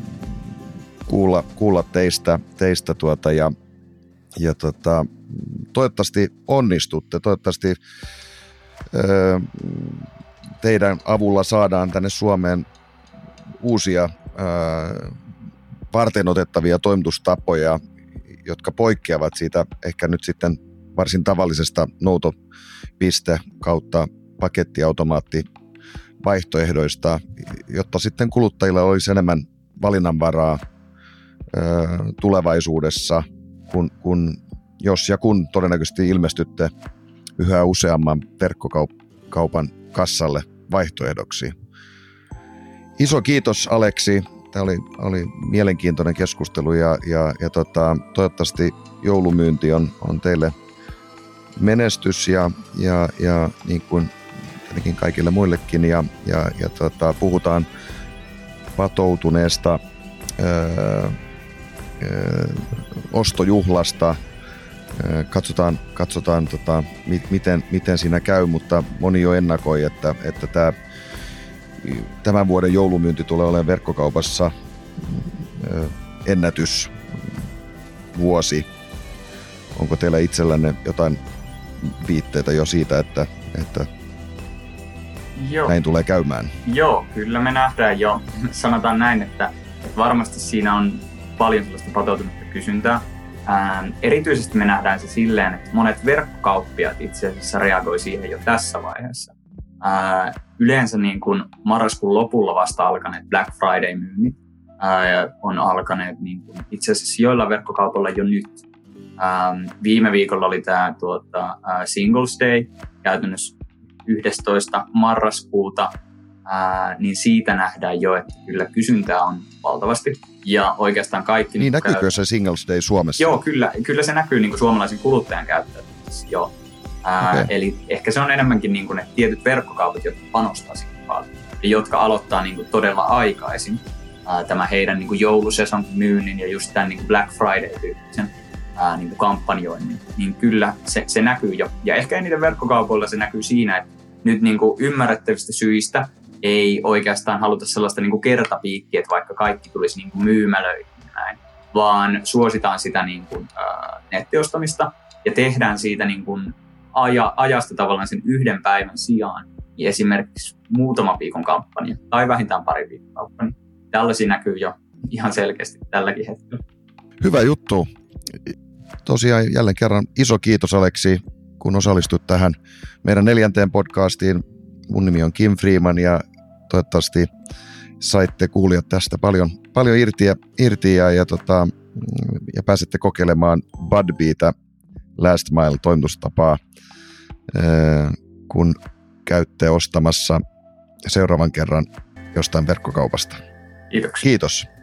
kuulla, kuulla teistä, teistä tuota ja, ja tota, toivottavasti onnistutte, toivottavasti teidän avulla saadaan tänne Suomeen uusia äh, varten otettavia toimitustapoja, jotka poikkeavat siitä ehkä nyt sitten varsin tavallisesta noutopiste kautta pakettiautomaatti vaihtoehdoista, jotta sitten kuluttajilla olisi enemmän valinnanvaraa tulevaisuudessa, kun, kun jos ja kun todennäköisesti ilmestytte yhä useamman verkkokaupan kassalle vaihtoehdoksi. Iso kiitos Aleksi Tämä oli, oli mielenkiintoinen keskustelu ja, ja, ja tota, toivottavasti joulumyynti on, on teille menestys ja, ja, ja niin kuin tietenkin kaikille muillekin ja, ja, ja tota, puhutaan patoutuneesta ää, ää, ostojuhlasta. Ää, katsotaan, katsotaan tota, mi, miten, miten siinä käy, mutta moni jo ennakoi, että, että tämä tämän vuoden joulumyynti tulee olemaan verkkokaupassa ennätys vuosi. Onko teillä itsellänne jotain viitteitä jo siitä, että, että Joo. näin tulee käymään? Joo, kyllä me nähdään jo. Sanotaan näin, että, että varmasti siinä on paljon sellaista patoutunutta kysyntää. Ähm, erityisesti me nähdään se silleen, että monet verkkokauppiat itse asiassa reagoi siihen jo tässä vaiheessa ää, yleensä niin kuin marraskuun lopulla vasta alkaneet Black Friday-myynnit ää, on alkaneet niin kuin itse asiassa joilla verkkokaupalla jo nyt. Ää, viime viikolla oli tämä tuota, ää, Singles Day, käytännössä 11. marraskuuta, ää, niin siitä nähdään jo, että kyllä kysyntää on valtavasti. Ja oikeastaan kaikki... Niin, niin näkyykö käy... se Singles Day Suomessa? Joo, kyllä, kyllä se näkyy niin kuin suomalaisen kuluttajan käyttäytymisessä, joo. Ää, okay. Eli ehkä se on enemmänkin niin kuin ne tietyt verkkokaupat, jotka panostaa siihen paljon ja jotka aloittaa niin kuin todella aikaisin ää, tämä heidän niin kuin joulusesonkin myynnin ja just tämän niin kuin Black Friday-tyyppisen ää, niin kuin kampanjoinnin, niin kyllä se, se näkyy jo. Ja ehkä eniten verkkokaupoilla se näkyy siinä, että nyt niin kuin ymmärrettävistä syistä ei oikeastaan haluta sellaista niin kuin kertapiikkiä, että vaikka kaikki tulisi niin kuin myymälöihin näin, vaan suositaan sitä niin kuin, ää, nettiostamista ja tehdään siitä niin kuin aja, ajasta tavallaan sen yhden päivän sijaan niin esimerkiksi muutama viikon kampanja tai vähintään pari viikon kampanja. Tällaisia näkyy jo ihan selkeästi tälläkin hetkellä. Hyvä juttu. Tosiaan jälleen kerran iso kiitos Aleksi, kun osallistut tähän meidän neljänteen podcastiin. Mun nimi on Kim Freeman ja toivottavasti saitte kuulijat tästä paljon, paljon irti, ja, irti ja, ja, tota, ja pääsette kokeilemaan Budbeata Last Mile toimitustapaa kun käytte ostamassa seuraavan kerran jostain verkkokaupasta. Kiitoksia. Kiitos.